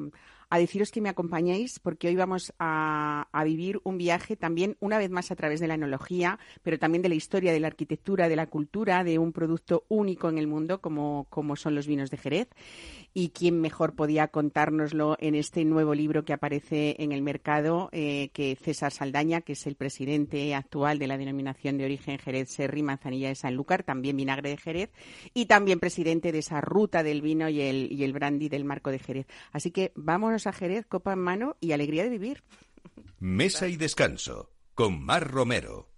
a deciros que me acompañéis porque hoy vamos a, vivir un viaje también una vez más a través de la enología, pero también de la historia, de la arquitectura, de la cultura, de un producto único en el mundo como, como son los vinos de Jerez y quién mejor podía contárnoslo en este nuevo libro que aparece en el mercado eh, que César Saldaña, que es el presidente actual de la denominación de origen Jerez Serri Manzanilla de Sanlúcar, también vinagre de Jerez, y también presidente de esa ruta del vino y el, y el brandy del marco de Jerez. Así que vámonos a Jerez, copa en mano y alegría de vivir. Mesa y descanso con Mar Romero.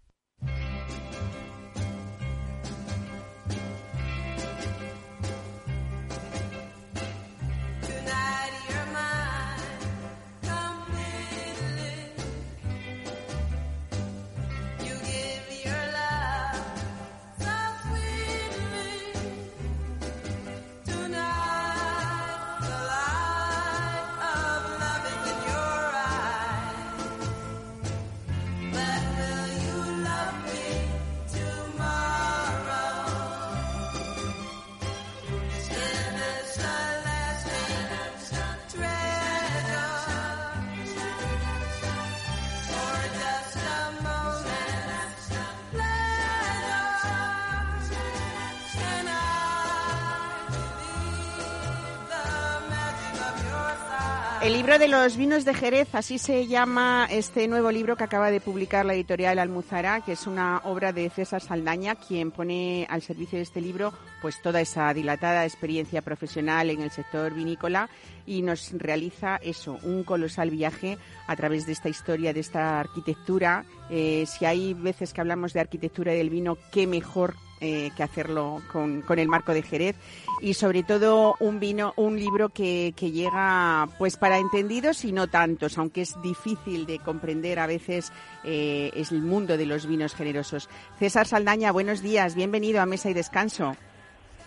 De los vinos de Jerez, así se llama este nuevo libro que acaba de publicar la editorial Almuzara, que es una obra de César Saldaña, quien pone al servicio de este libro pues toda esa dilatada experiencia profesional en el sector vinícola y nos realiza eso, un colosal viaje a través de esta historia, de esta arquitectura. Eh, si hay veces que hablamos de arquitectura y del vino, qué mejor eh, que hacerlo con, con, el marco de Jerez y sobre todo un vino, un libro que, que, llega pues para entendidos y no tantos, aunque es difícil de comprender a veces eh, es el mundo de los vinos generosos. César Saldaña, buenos días, bienvenido a Mesa y Descanso.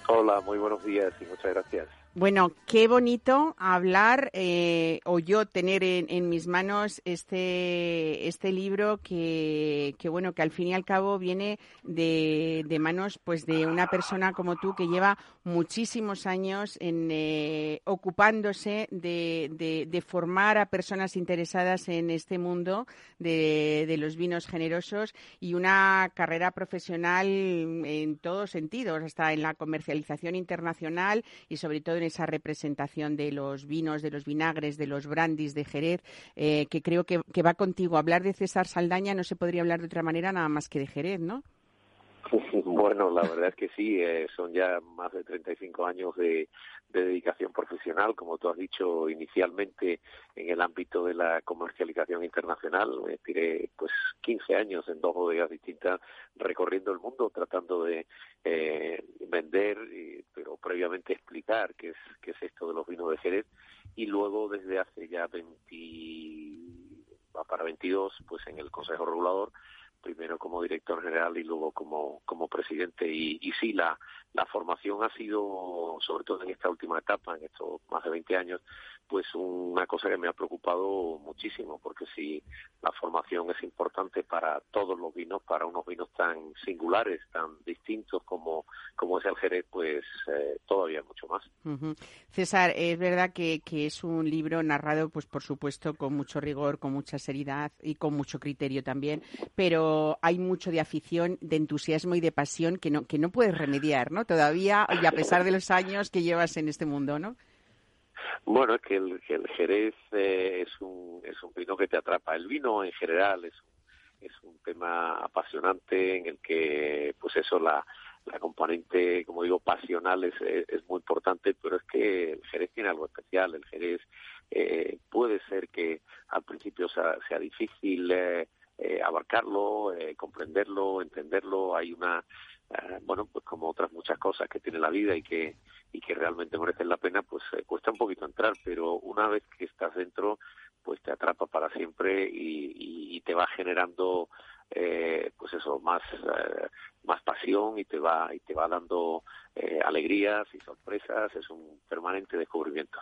Hola, muy buenos días y muchas gracias. Bueno, qué bonito hablar eh, o yo tener en, mis manos este este libro que, que, bueno que al fin y al cabo viene de, de manos pues de una persona como tú que lleva muchísimos años en eh, ocupándose de, formar a personas interesadas en este mundo de, de los vinos generosos y una carrera profesional en todos sentidos, hasta en la comercialización internacional y sobre todo en esa representación de los vinos, de los vinagres, de los brandis de Jerez, eh, que creo que, que va contigo. Hablar de César Saldaña no se podría hablar de otra manera nada más que de Jerez, ¿no? Bueno, la verdad es que sí, eh, son ya más de 35 años de, de dedicación profesional, como tú has dicho inicialmente en el ámbito de la comercialización internacional. Me tiré pues 15 años en dos bodegas distintas recorriendo el mundo tratando de eh, vender, pero previamente explicar qué es, qué es esto de los vinos de Jerez y luego desde hace ya 20 para 22 pues en el Consejo Regulador primero como director general y luego como, como presidente. Y, y sí, la, la formación ha sido, sobre todo en esta última etapa, en estos más de 20 años, pues una cosa que me ha preocupado muchísimo, porque si la formación es importante para todos los vinos, para unos vinos tan singulares, tan distintos como, como es el Jerez, pues eh, todavía mucho más. César, es verdad que, que es un libro narrado, pues por supuesto, con mucho rigor, con mucha seriedad y con mucho criterio también, pero hay mucho de afición, de entusiasmo y de pasión que no, que no puedes remediar, ¿no? Todavía, y a pesar de los años que llevas en este mundo, ¿no? Bueno, es que el, que el Jerez eh, es, un, es un vino que te atrapa. El vino en general es un, es un tema apasionante en el que, pues eso, la, la componente, como digo, pasional es, es, muy importante, pero es que el Jerez tiene algo especial. El Jerez eh, puede ser que al principio sea, sea difícil eh, eh abarcarlo, eh, comprenderlo, entenderlo. Hay una eh, bueno, pues como otras muchas cosas que tiene la vida y que, y que realmente merecen la pena, pues eh, cuesta un poquito entrar, pero una vez que estás dentro, pues te atrapa para siempre y, y te va generando, eh, pues eso, más, eh, más pasión y te va, y te va dando eh, alegrías y sorpresas, es un permanente descubrimiento.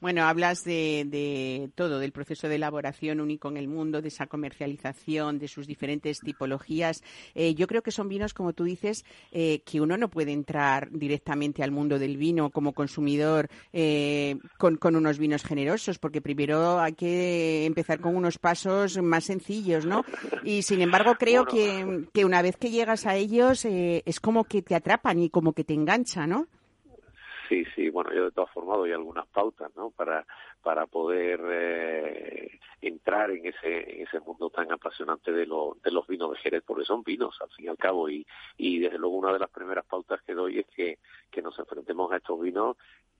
Bueno, hablas de, de, todo, del proceso de elaboración único en el mundo, de esa comercialización, de sus diferentes tipologías. Eh, yo creo que son vinos, como tú dices, eh, que uno no puede entrar directamente al mundo del vino como consumidor eh, con, con, unos vinos generosos, porque primero hay que empezar con unos pasos más sencillos, ¿no? Y sin embargo, creo bueno. que, que, una vez que llegas a ellos eh, es como que te atrapan y como que te engancha, ¿no? Sí, sí, bueno, yo de todas formas doy algunas pautas, ¿no? Para, para poder eh, entrar en ese, en ese mundo tan apasionante de, lo, de los vinos de Jerez, porque son vinos, al fin y al cabo, y, y desde luego una de las primeras pautas que doy es que, que nos enfrentemos a estos vinos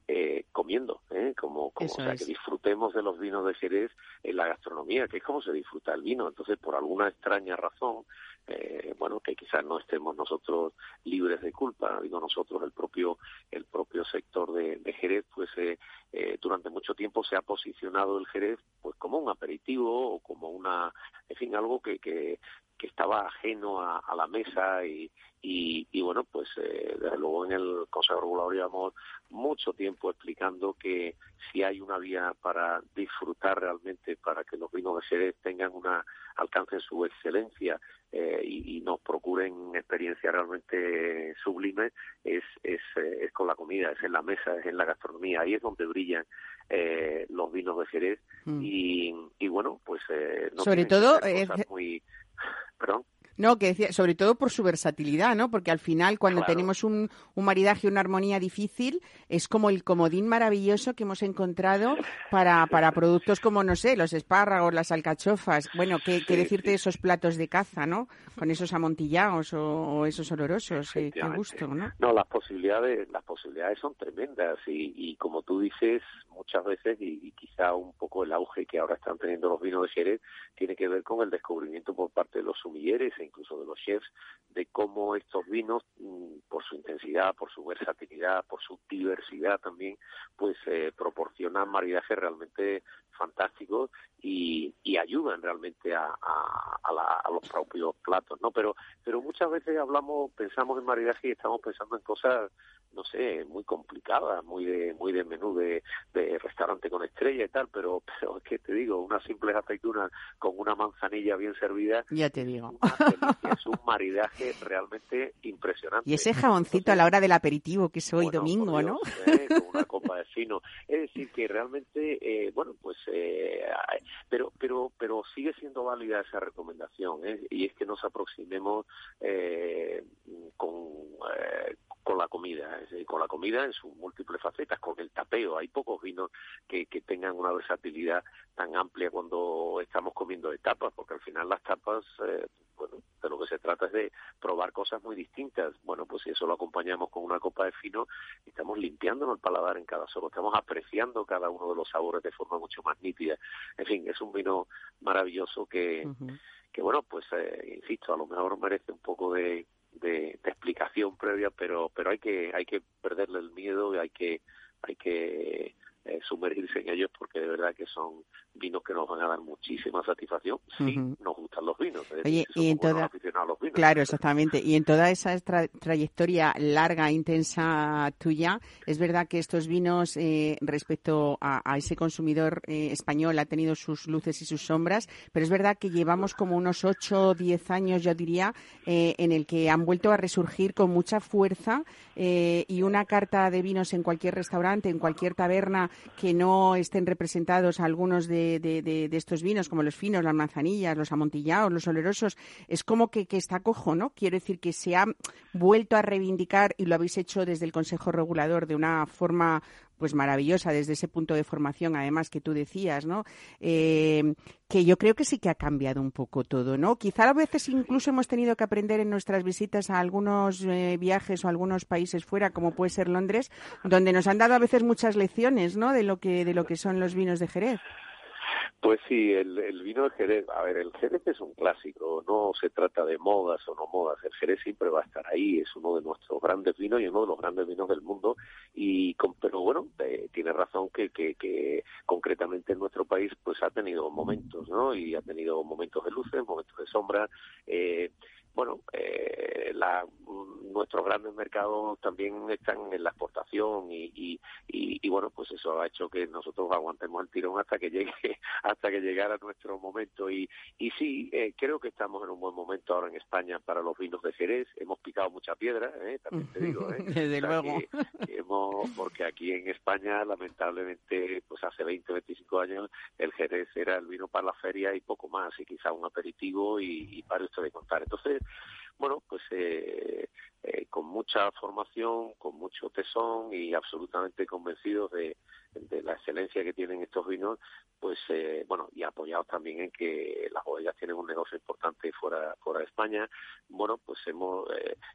eh, comiendo, ¿eh? como, como o sea, que disfrutemos de los vinos de Jerez en la gastronomía, que es como se disfruta el vino. Entonces, por alguna extraña razón, eh, bueno, que quizás no estemos nosotros libres de culpa, digo nosotros, el propio, el propio sector de, de Jerez, pues eh, eh, durante mucho tiempo se ha posicionado el Jerez pues como un aperitivo o como una, en fin, algo que, que, que estaba ajeno a, a la mesa y, y, y, bueno, pues eh, desde luego en el Consejo Regulador llevamos mucho tiempo explicando que si hay una vía para disfrutar realmente, para que los vinos de Jerez tengan una alcancen su excelencia eh, y, y, nos procuren experiencias realmente sublimes, es, es, eh, es, con la comida, es en la mesa, es en la gastronomía, ahí es donde brillan eh, los vinos de Jerez mm. y, y, bueno, pues... no Sobre todo... muy Perdón. No, que decía, sobre todo por su versatilidad, ¿no? Porque al final, cuando tenemos un, un maridaje, una armonía difícil, es como el comodín maravilloso que hemos encontrado para, para productos como, no sé, los espárragos, las alcachofas. Bueno, ¿qué, decirte de esos platos de caza, ¿no? Con esos amontillados o, esos olorosos. Eh, qué gusto, ¿no? No, las posibilidades, las posibilidades son tremendas y, y como tú dices, muchas veces, y, quizá un poco el auge que ahora están teniendo los vinos de Jerez, tiene que ver con el descubrimiento por parte de los sumilleres e incluso de los chefs de cómo estos vinos, mm, por su intensidad, por su versatilidad, por su diversidad también, pues eh, proporcionan maridajes realmente fantásticos y, ayudan realmente a, a, los propios platos, ¿no? Pero, pero muchas veces hablamos, pensamos en maridaje y estamos pensando en cosas no sé, muy complicada, muy de, muy de menú de, de restaurante con estrella y tal, pero, pero es que te digo, unas simples aceitunas con una manzanilla bien servida. Ya te digo. es un maridaje realmente impresionante. Y ese jaboncito a la hora del aperitivo, que es hoy domingo, ¿no? ¿eh? con una copa de fino. Es decir, que realmente, eh, bueno, pues, eh, pero, pero, pero sigue siendo válida esa recomendación, ¿eh? y es que nos aproximemos eh, con, con la comida, con la comida en sus múltiples facetas, con el tapeo. Hay pocos vinos que, que tengan una versatilidad tan amplia cuando estamos comiendo de tapas, porque al final las tapas, eh, bueno, de lo que se trata es de probar cosas muy distintas. Bueno, pues si eso lo acompañamos con una copa de fino, estamos limpiándonos el paladar en cada sorbo, estamos apreciando cada uno de los sabores de forma mucho más nítida. En fin, es un vino maravilloso que, que bueno, pues eh, insisto, a lo mejor merece un poco de de, explicación previa, pero pero hay que hay que perderle el miedo y hay que hay que eh, sumergirse en ellos porque de verdad que son vinos que nos van a dar muchísima satisfacción si nos gustan los vinos. y en toda... Claro, exactamente. Y en toda esa trayectoria larga, intensa tuya, es verdad que estos vinos, eh, respecto a, ese consumidor eh, español, ha tenido sus luces y sus sombras, pero es verdad que llevamos como unos 8 o 10 años, yo diría, eh, en el que han vuelto a resurgir con mucha fuerza y una carta de vinos en cualquier restaurante, en cualquier taberna, que no estén representados algunos de de, estos vinos, como los finos, las manzanillas, los amontillados, los olerosos, es como que, que está cojo, ¿no? Quiero decir que se ha vuelto a reivindicar y lo habéis hecho desde el Consejo Regulador de una forma pues maravillosa desde ese punto de formación, además que tú decías, ¿no? Eh, que yo creo que sí que ha cambiado un poco todo, ¿no? Quizá a veces incluso hemos tenido que aprender en nuestras visitas a algunos eh, viajes o algunos países fuera, como puede ser Londres, donde nos han dado a veces muchas lecciones, ¿no? De lo que de lo que son los vinos de Jerez. Pues sí, el, vino de Jerez, a ver, el Jerez es un clásico, no se trata de modas o no modas, el Jerez siempre va a estar ahí, es uno de nuestros grandes vinos y uno de los grandes vinos del mundo, y con, pero bueno, eh, tiene razón que, que, que, concretamente en nuestro país pues ha tenido momentos, ¿no? Y ha tenido momentos de luces, momentos de sombra, eh, bueno, eh, la, nuestros grandes mercados también están en la exportación y, y, y, bueno, pues eso ha hecho que nosotros aguantemos el tirón hasta que llegue, hasta que llegara nuestro momento y, y sí, eh, creo que estamos en un buen momento ahora en España para los vinos de Jerez. Hemos picado mucha piedra, ¿eh? también te digo, ¿eh? Desde luego. hemos, porque aquí en España, lamentablemente, pues hace 20, 25 años, el Jerez era el vino para la feria y poco más, y quizá un aperitivo y, y para esto de contar. Entonces, bueno, pues eh, eh, con mucha formación, con mucho tesón y absolutamente convencidos de, la excelencia que tienen estos vinos, pues eh, bueno, y apoyados también en que las bodegas tienen un negocio importante fuera, fuera de España, bueno, pues hemos,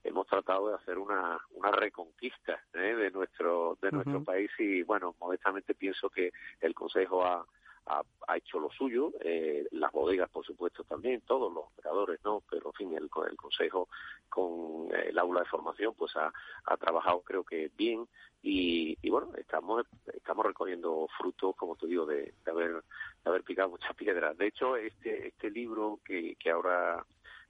hemos tratado de hacer una, una reconquista de nuestro, de nuestro país y bueno, modestamente pienso que el Consejo ha ha, hecho lo suyo, eh, las bodegas, por supuesto, también, todos los operadores, ¿no? Pero, en fin, el, el Consejo con el aula de formación, pues ha, ha trabajado, creo que bien, y, y, bueno, estamos estamos recogiendo frutos, como te digo, de, de haber de haber picado muchas piedras. De hecho, este este libro que, que ahora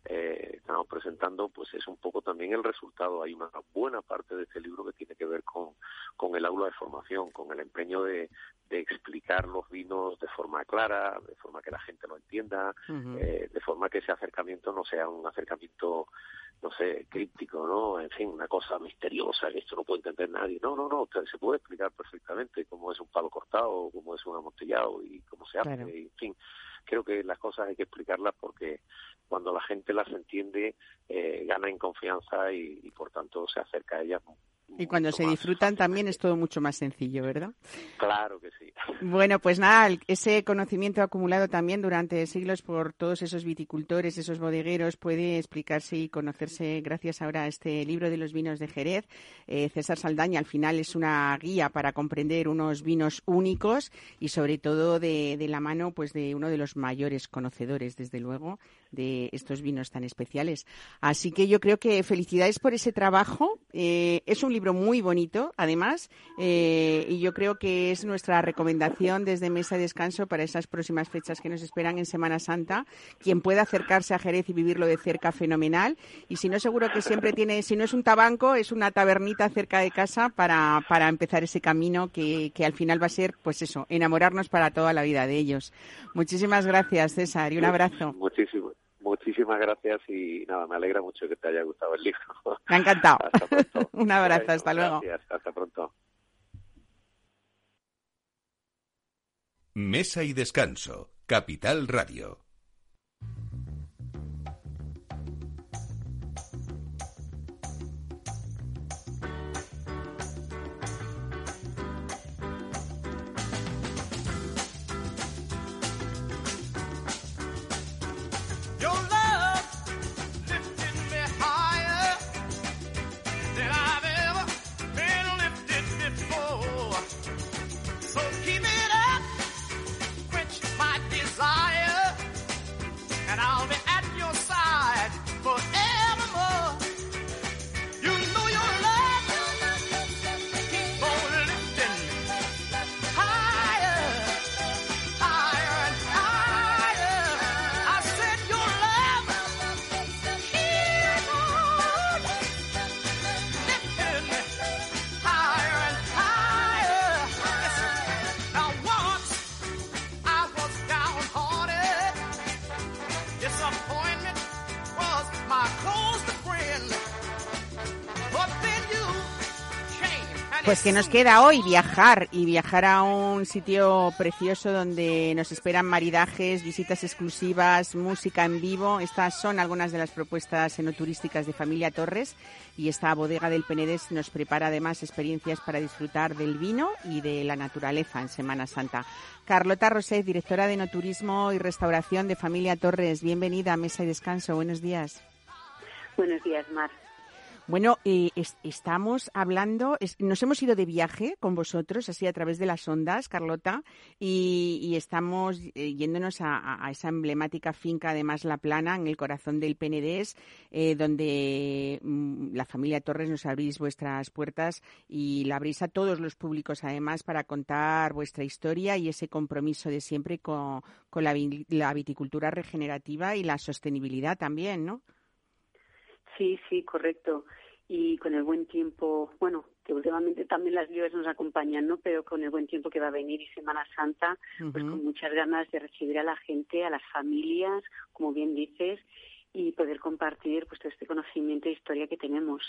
eh, estamos presentando, pues es un poco también el resultado. Hay una buena parte de este libro que tiene que ver con, con el aula de formación, con el empeño de, de explicar los vinos de forma clara, de forma que la gente lo entienda, eh, de forma que ese acercamiento no sea un acercamiento, no sé, críptico, ¿no? En fin, una cosa misteriosa que esto no puede entender nadie. No, no, no, se puede explicar perfectamente cómo es un palo cortado, cómo es un amontillado y cómo se hace, y, en fin creo que las cosas hay que explicarlas porque cuando la gente las entiende, eh, gana en confianza y, y, por tanto se acerca a ellas y cuando se disfrutan también es todo mucho más sencillo, ¿verdad? Claro que sí. Bueno, pues nada, ese conocimiento acumulado también durante siglos por todos esos viticultores, esos bodegueros, puede explicarse y conocerse gracias ahora a este libro de los vinos de Jerez. Eh, César Saldaña al final es una guía para comprender unos vinos únicos y sobre todo de, de la mano pues de uno de los mayores conocedores, desde luego, de estos vinos tan especiales. Así que yo creo que felicidades por ese trabajo. Eh, es un libro muy bonito, además, eh, y yo creo que es nuestra recomendación desde Mesa de Descanso para esas próximas fechas que nos esperan en Semana Santa. Quien pueda acercarse a Jerez y vivirlo de cerca, fenomenal. Y si no, seguro que siempre tiene, si no es un tabanco, es una tabernita cerca de casa para, para empezar ese camino que, que al final va a ser, pues eso, enamorarnos para toda la vida de ellos. Muchísimas gracias, César, y un abrazo. Muchísimo. Muchísimas gracias y nada, me alegra mucho que te haya gustado el libro. Me ha encantado. hasta pronto. Un abrazo, hasta luego. Gracias, hasta pronto. Mesa y descanso, Capital Radio. Pues que nos queda hoy viajar y viajar a un sitio precioso donde nos esperan maridajes, visitas exclusivas, música en vivo. Estas son algunas de las propuestas enoturísticas de Familia Torres y esta bodega del Penedés nos prepara además experiencias para disfrutar del vino y de la naturaleza en Semana Santa. Carlota Roset, directora de Enoturismo y Restauración de Familia Torres, bienvenida a Mesa y Descanso. Buenos días. Buenos días, Mar. Bueno, eh, es, estamos hablando, nos hemos ido de viaje con vosotros, así a través de las ondas, Carlota, y, estamos eh, yéndonos a, esa emblemática finca, además La Plana, en el corazón del Penedés, eh, donde mm, la familia Torres nos abrís vuestras puertas y la abrís a todos los públicos, además, para contar vuestra historia y ese compromiso de siempre con, la viticultura regenerativa y la sostenibilidad también, ¿no? Sí, sí, correcto. Y con el buen tiempo, bueno, que últimamente también las lluvias nos acompañan, ¿no? Pero con el buen tiempo que va a venir y Semana Santa, uh -huh. pues con muchas ganas de recibir a la gente, a las familias, como bien dices, y poder compartir pues todo este conocimiento e historia que tenemos.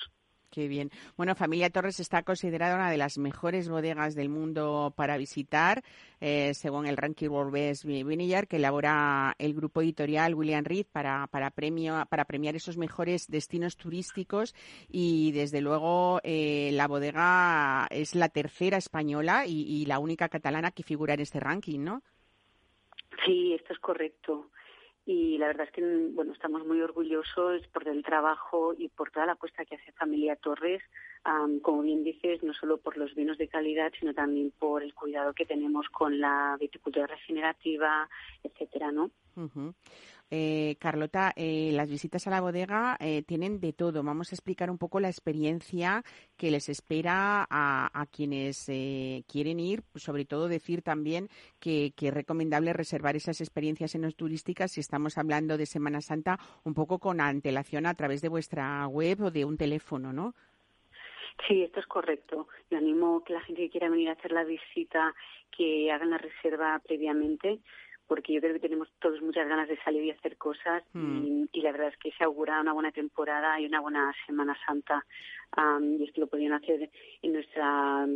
Qué bien. Bueno, Familia Torres está considerada una de las mejores bodegas del mundo para visitar, eh, según el ranking World Best Vineyard que elabora el grupo editorial William Reed para, para, premio, para premiar esos mejores destinos turísticos. Y desde luego eh, la bodega es la tercera española y, y la única catalana que figura en este ranking, ¿no? Sí, esto es correcto y la verdad es que bueno estamos muy orgullosos por el trabajo y por toda la apuesta que hace Familia Torres, um, como bien dices, no solo por los vinos de calidad, sino también por el cuidado que tenemos con la viticultura regenerativa, etcétera, ¿no? Eh, Carlota, eh, las visitas a la bodega eh, tienen de todo. Vamos a explicar un poco la experiencia que les espera a, a quienes eh, quieren ir. Sobre todo decir también que, que, es recomendable reservar esas experiencias en los turísticas si estamos hablando de Semana Santa un poco con antelación a través de vuestra web o de un teléfono, ¿no? Sí, esto es correcto. Yo animo que la gente que quiera venir a hacer la visita que hagan la reserva previamente porque yo creo que tenemos todos muchas ganas de salir y hacer cosas mm. y, la verdad es que se augura una buena temporada y una buena Semana Santa y esto lo podrían hacer en nuestra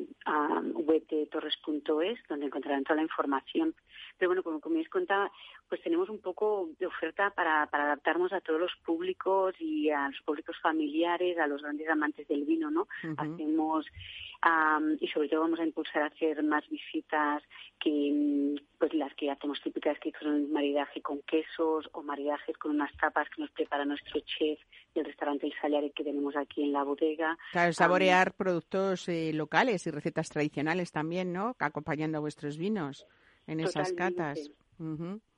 web de torres.es donde encontrarán toda la información. Pero bueno, como, como les contaba, pues tenemos un poco de oferta para, para adaptarnos a todos los públicos y a los públicos familiares, a los grandes amantes del vino, ¿no? Hacemos y sobre todo vamos a impulsar a hacer más visitas que pues las que hacemos típicas que son maridaje con quesos o maridajes con unas tapas que nos prepara nuestro chef del restaurante El Saliare que tenemos aquí en la bodega. Claro, saborear productos eh, locales y recetas tradicionales también, ¿no? Acompañando a vuestros vinos en esas catas.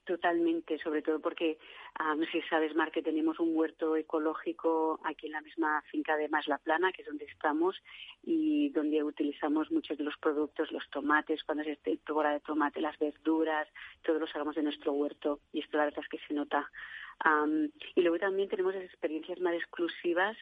Totalmente, sobre todo porque, sé si sabes, Mar, que tenemos un huerto ecológico aquí en la misma finca de Más La Plana, que es donde estamos, y donde utilizamos muchos de los productos, los tomates, cuando es temporada de tomate, las verduras, todos los sacamos de nuestro huerto, y esto la verdad es que se nota. Y luego también tenemos experiencias más exclusivas,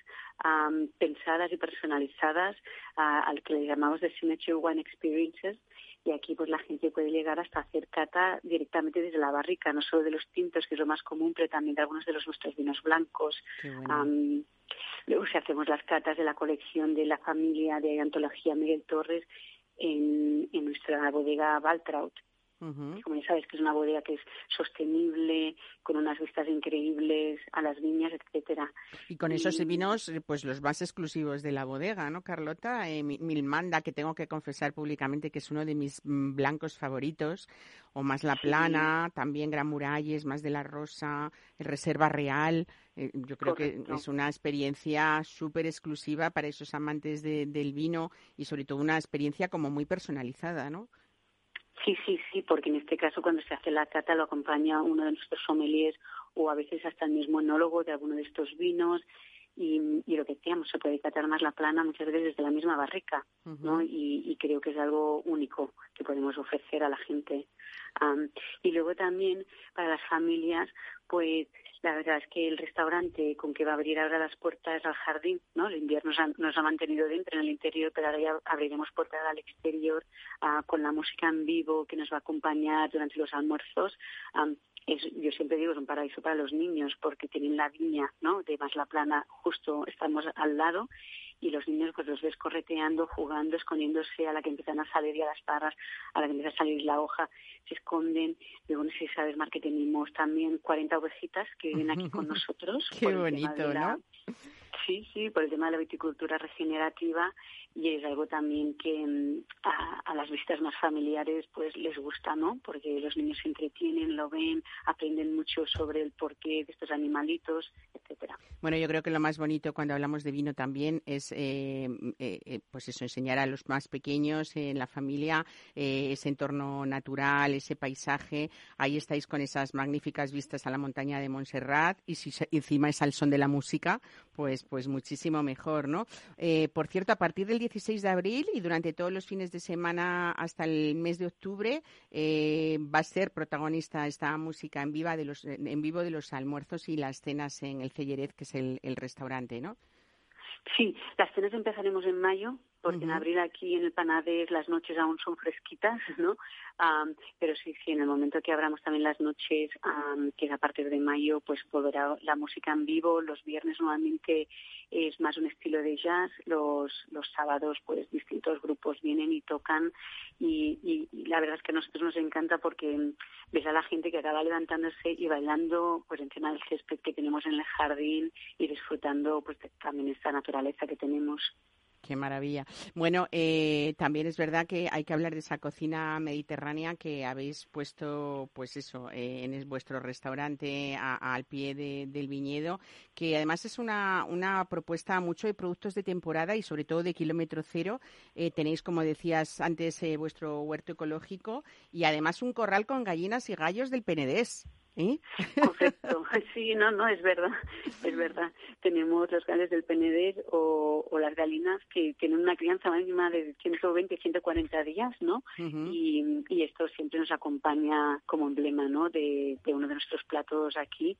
pensadas y personalizadas, al que le llamamos de Signature Wine Experiences, y aquí pues la gente puede llegar hasta hacer cata directamente desde la barrica, no solo de los tintos, que es lo más común, pero también de algunos de los nuestros vinos blancos. luego si hacemos las catas de la colección de la familia de antología Miguel Torres en, en nuestra bodega Valtraut como ya sabes, que es una bodega que es sostenible, con unas vistas increíbles a las viñas, etcétera. Y con esos vinos, pues los más exclusivos de la bodega, ¿no, Carlota? Eh, Milmanda, que tengo que confesar públicamente que es uno de mis mm, blancos favoritos, o más La Plana, también Gran Muralles, más de la Rosa, Reserva Real. Eh, yo creo que es una experiencia súper exclusiva para esos amantes del vino y sobre todo una experiencia como muy personalizada, ¿no? Sí, sí, sí, porque en este caso cuando se hace la cata lo acompaña uno de nuestros sommeliers o a veces hasta el mismo enólogo de alguno de estos vinos y, y lo que decíamos, se puede catar más la plana muchas veces desde la misma barrica, ¿no? Y, y, creo que es algo único que podemos ofrecer a la gente. y luego también para las familias, pues la verdad es que el restaurante con que va a abrir ahora las puertas al jardín, ¿no? El invierno nos ha, mantenido dentro en el interior, pero ahora ya abriremos puertas al exterior ah, con la música en vivo que nos va a acompañar durante los almuerzos. es, yo siempre digo, es un paraíso para los niños porque tienen la viña, ¿no? De Más la Plana, justo estamos al lado y los niños pues los ves correteando, jugando, escondiéndose a la que empiezan a salir ya las parras, a la que empieza a salir la hoja, se esconden. Luego no sé si sabes, Mar, que tenemos también 40 ovejitas que viven aquí con nosotros. Qué bonito, ¿no? Sí, sí, por el tema de la viticultura regenerativa y es algo también que mm, a, las visitas más familiares pues les gusta, ¿no? Porque los niños se entretienen, lo ven, aprenden mucho sobre el porqué de estos animalitos, etcétera. Bueno, yo creo que lo más bonito cuando hablamos de vino también es, eh, eh, eh, pues eso, enseñar a los más pequeños en la familia ese entorno natural, ese paisaje. Ahí estáis con esas magníficas vistas a la montaña de Montserrat y si encima es al son de la música, pues, pues muchísimo mejor, ¿no? por cierto, a partir del 16 de abril y durante todos los fines de semana hasta el mes de octubre eh, va a ser protagonista esta música en, viva de los, en vivo de los almuerzos y las cenas en el Celleret, que es el, el restaurante, ¿no? Sí, las cenas empezaremos en mayo, porque en abril aquí en el Panadés las noches aún son fresquitas, ¿no? pero sí, sí, en el momento que abramos también las noches, que es a partir de mayo, pues volverá la música en vivo. Los viernes nuevamente es más un estilo de jazz. Los, los sábados, pues distintos grupos vienen y tocan. Y, y, la verdad es que a nosotros nos encanta porque ves a la gente que acaba levantándose y bailando pues encima del césped que tenemos en el jardín y disfrutando pues también esta naturaleza que tenemos. Qué maravilla. Bueno, eh, también es verdad que hay que hablar de esa cocina mediterránea que habéis puesto, pues eso, eh, en vuestro restaurante al pie del viñedo, que además es una, una propuesta mucho de productos de temporada y sobre todo de kilómetro cero. Eh, tenéis, como decías antes, vuestro huerto ecológico y además un corral con gallinas y gallos del Penedés. ¿Eh? Correcto, sí, no, no, es verdad, es verdad. Tenemos los gales del PND o, o las galinas que tienen una crianza mínima de 120, 140 días, ¿no? y, y, esto siempre nos acompaña como emblema, ¿no? De, de uno de nuestros platos aquí.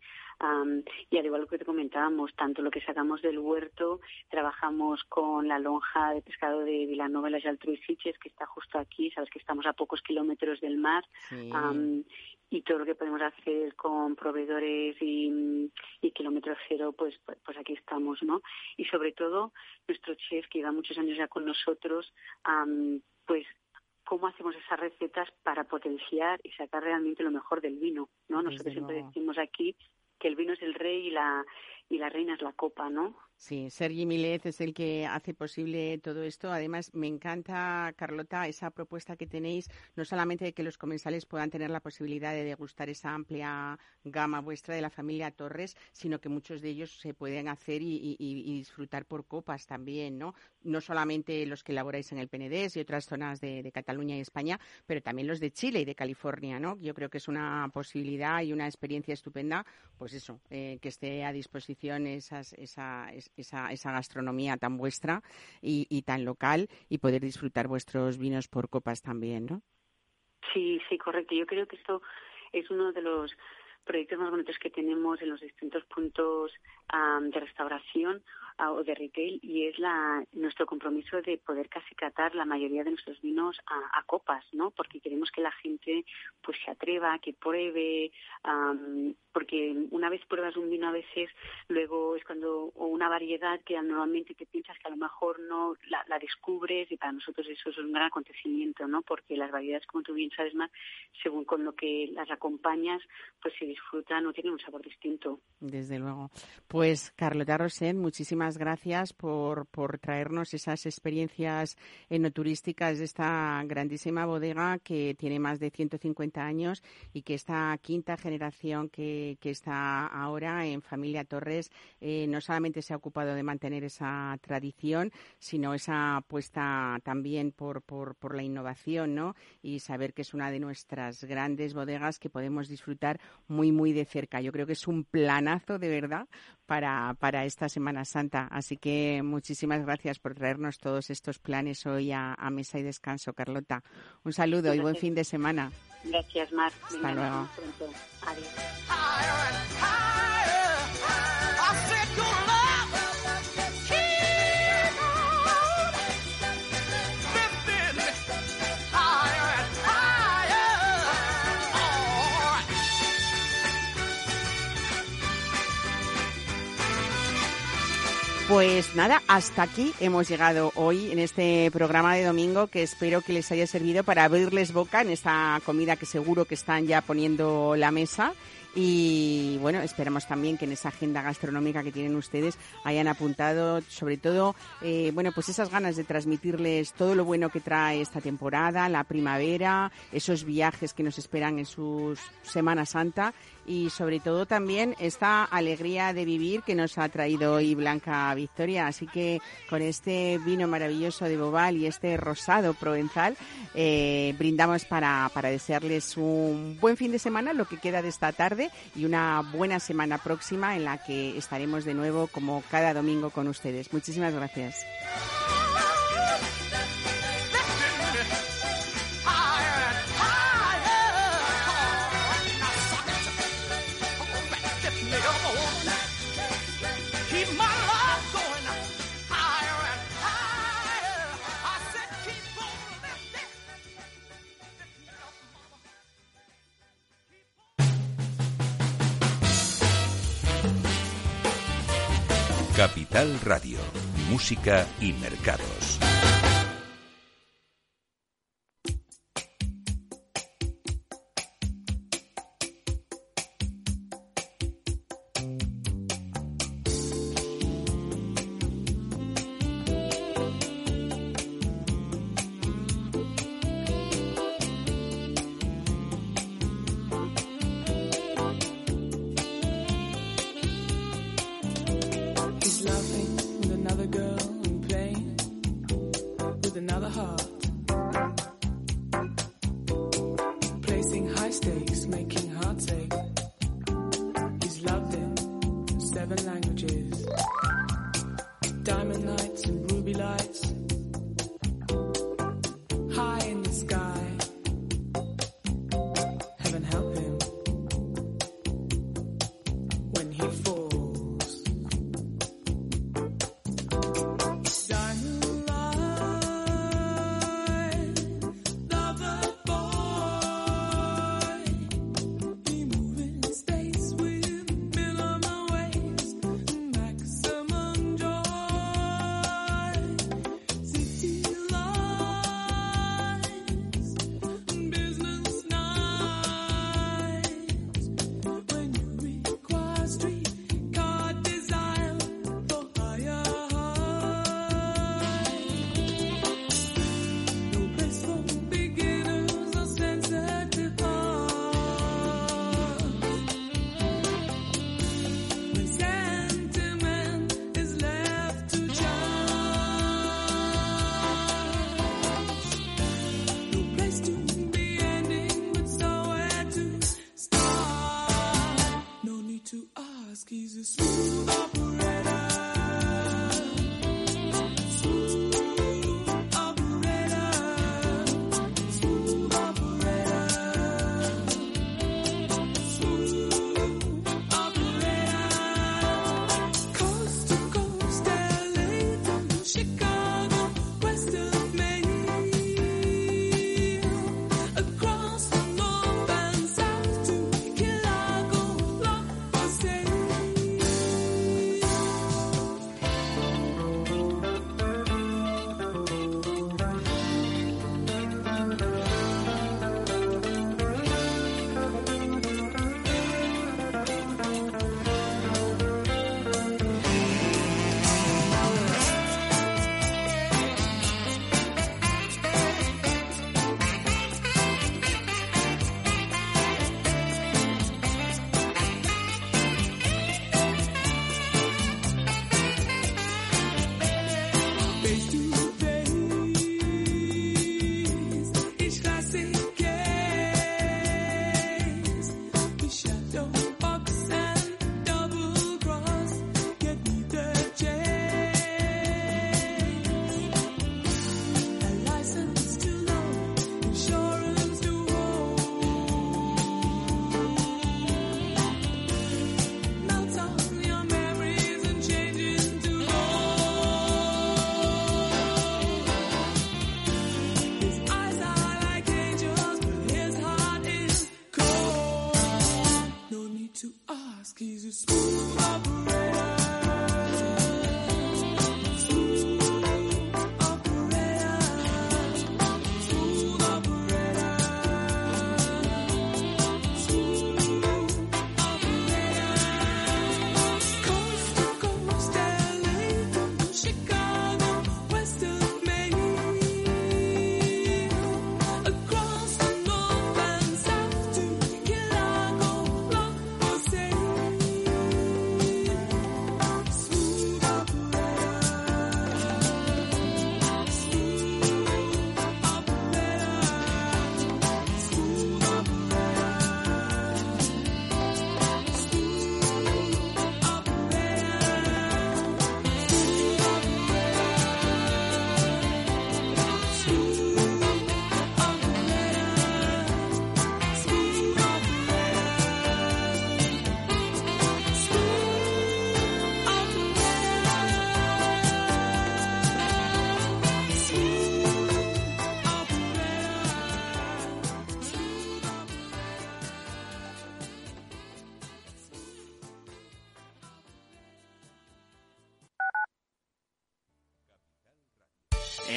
y al igual que te comentábamos, tanto lo que sacamos del huerto, trabajamos con la lonja de pescado de Vilanova y las Altruisiches, que está justo aquí, sabes que estamos a pocos kilómetros del mar. Y todo lo que podemos hacer con proveedores y, y kilómetro cero, pues, pues, pues aquí estamos, ¿no? Y sobre todo nuestro chef que lleva muchos años ya con nosotros, pues cómo hacemos esas recetas para potenciar y sacar realmente lo mejor del vino, ¿no? Nosotros siempre decimos aquí que el vino es el rey y la y la reina es la copa, ¿no? Sí, Sergi Milez es el que hace posible todo esto. Además, me encanta, Carlota, esa propuesta que tenéis, no solamente de que los comensales puedan tener la posibilidad de degustar esa amplia gama vuestra de la familia Torres, sino que muchos de ellos se pueden hacer y, disfrutar por copas también, ¿no? No solamente los que elaboráis en el Penedés y otras zonas de, Cataluña y España, pero también los de Chile y de California, ¿no? Yo creo que es una posibilidad y una experiencia estupenda, pues eso, eh, que esté a disposición esas, esa esa, esa gastronomía tan vuestra y, tan local y poder disfrutar vuestros vinos por copas también, ¿no? Sí, sí, correcto. Yo creo que esto es uno de los proyectos más bonitos que tenemos en los distintos puntos de restauración o de retail y es la, nuestro compromiso de poder casi catar la mayoría de nuestros vinos a, copas, ¿no? Porque queremos que la gente pues se atreva, que pruebe, porque una vez pruebas un vino a veces luego es cuando o una variedad que normalmente te piensas que a lo mejor no la, descubres y para nosotros eso es un gran acontecimiento, ¿no? Porque las variedades, como tú bien sabes más, según con lo que las acompañas, pues se disfrutan o tienen un sabor distinto. Desde luego. Pues Carlota Rosen, muchísimas gracias por, por traernos esas experiencias enoturísticas de esta grandísima bodega que tiene más de 150 años y que esta quinta generación que, que está ahora en Familia Torres eh, no solamente se ha ocupado de mantener esa tradición, sino esa apuesta también por, por, por la innovación ¿no? y saber que es una de nuestras grandes bodegas que podemos disfrutar muy, muy de cerca. Yo creo que es un planazo de verdad para, para esta Semana Santa. Así que muchísimas gracias por traernos todos estos planes hoy a, Mesa y Descanso, Carlota. Un saludo y buen fin de semana. Gracias, Mar. Hasta luego. Adiós. Pues nada, hasta aquí hemos llegado hoy en este programa de domingo que espero que les haya servido para abrirles boca en esta comida que seguro que están ya poniendo la mesa. Y bueno, esperamos también que en esa agenda gastronómica que tienen ustedes hayan apuntado sobre todo, eh, bueno, pues esas ganas de transmitirles todo lo bueno que trae esta temporada, la primavera, esos viajes que nos esperan en su Semana Santa y sobre todo también esta alegría de vivir que nos ha traído hoy Blanca Victoria. Así que con este vino maravilloso de Bobal y este rosado provenzal, eh, brindamos para, para desearles un buen fin de semana, lo que queda de esta tarde, y una buena semana próxima en la que estaremos de nuevo como cada domingo con ustedes. Muchísimas gracias. Radio, Música y Mercados.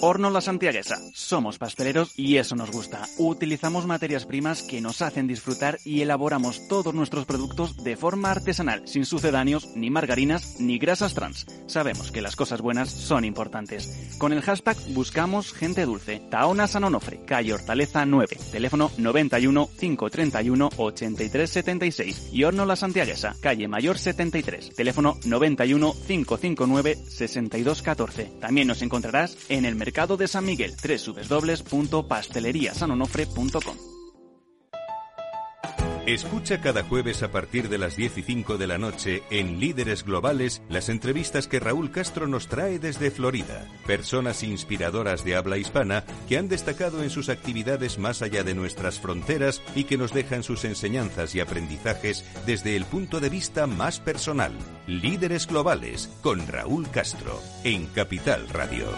Horno La Santiaguesa. Somos pasteleros y eso nos gusta. Utilizamos materias primas que nos hacen disfrutar y elaboramos todos nuestros productos de forma artesanal, sin sucedáneos, ni margarinas, ni grasas trans. Sabemos que las cosas buenas son importantes. Con el hashtag buscamos gente dulce. Taona San Onofre, calle Hortaleza 9, teléfono 91 531 8376 y Horno La Santiaguesa, calle Mayor 73, teléfono 91 559 6214. También nos encontrarás en el mercado Mercado de San Miguel, www.pasteleriasanonofre.com. Escucha cada jueves a partir de las 10 y 5 de la noche en Líderes Globales las entrevistas que Raúl Castro nos trae desde Florida. Personas inspiradoras de habla hispana que han destacado en sus actividades más allá de nuestras fronteras y que nos dejan sus enseñanzas y aprendizajes desde el punto de vista más personal. Líderes Globales con Raúl Castro en Capital Radio.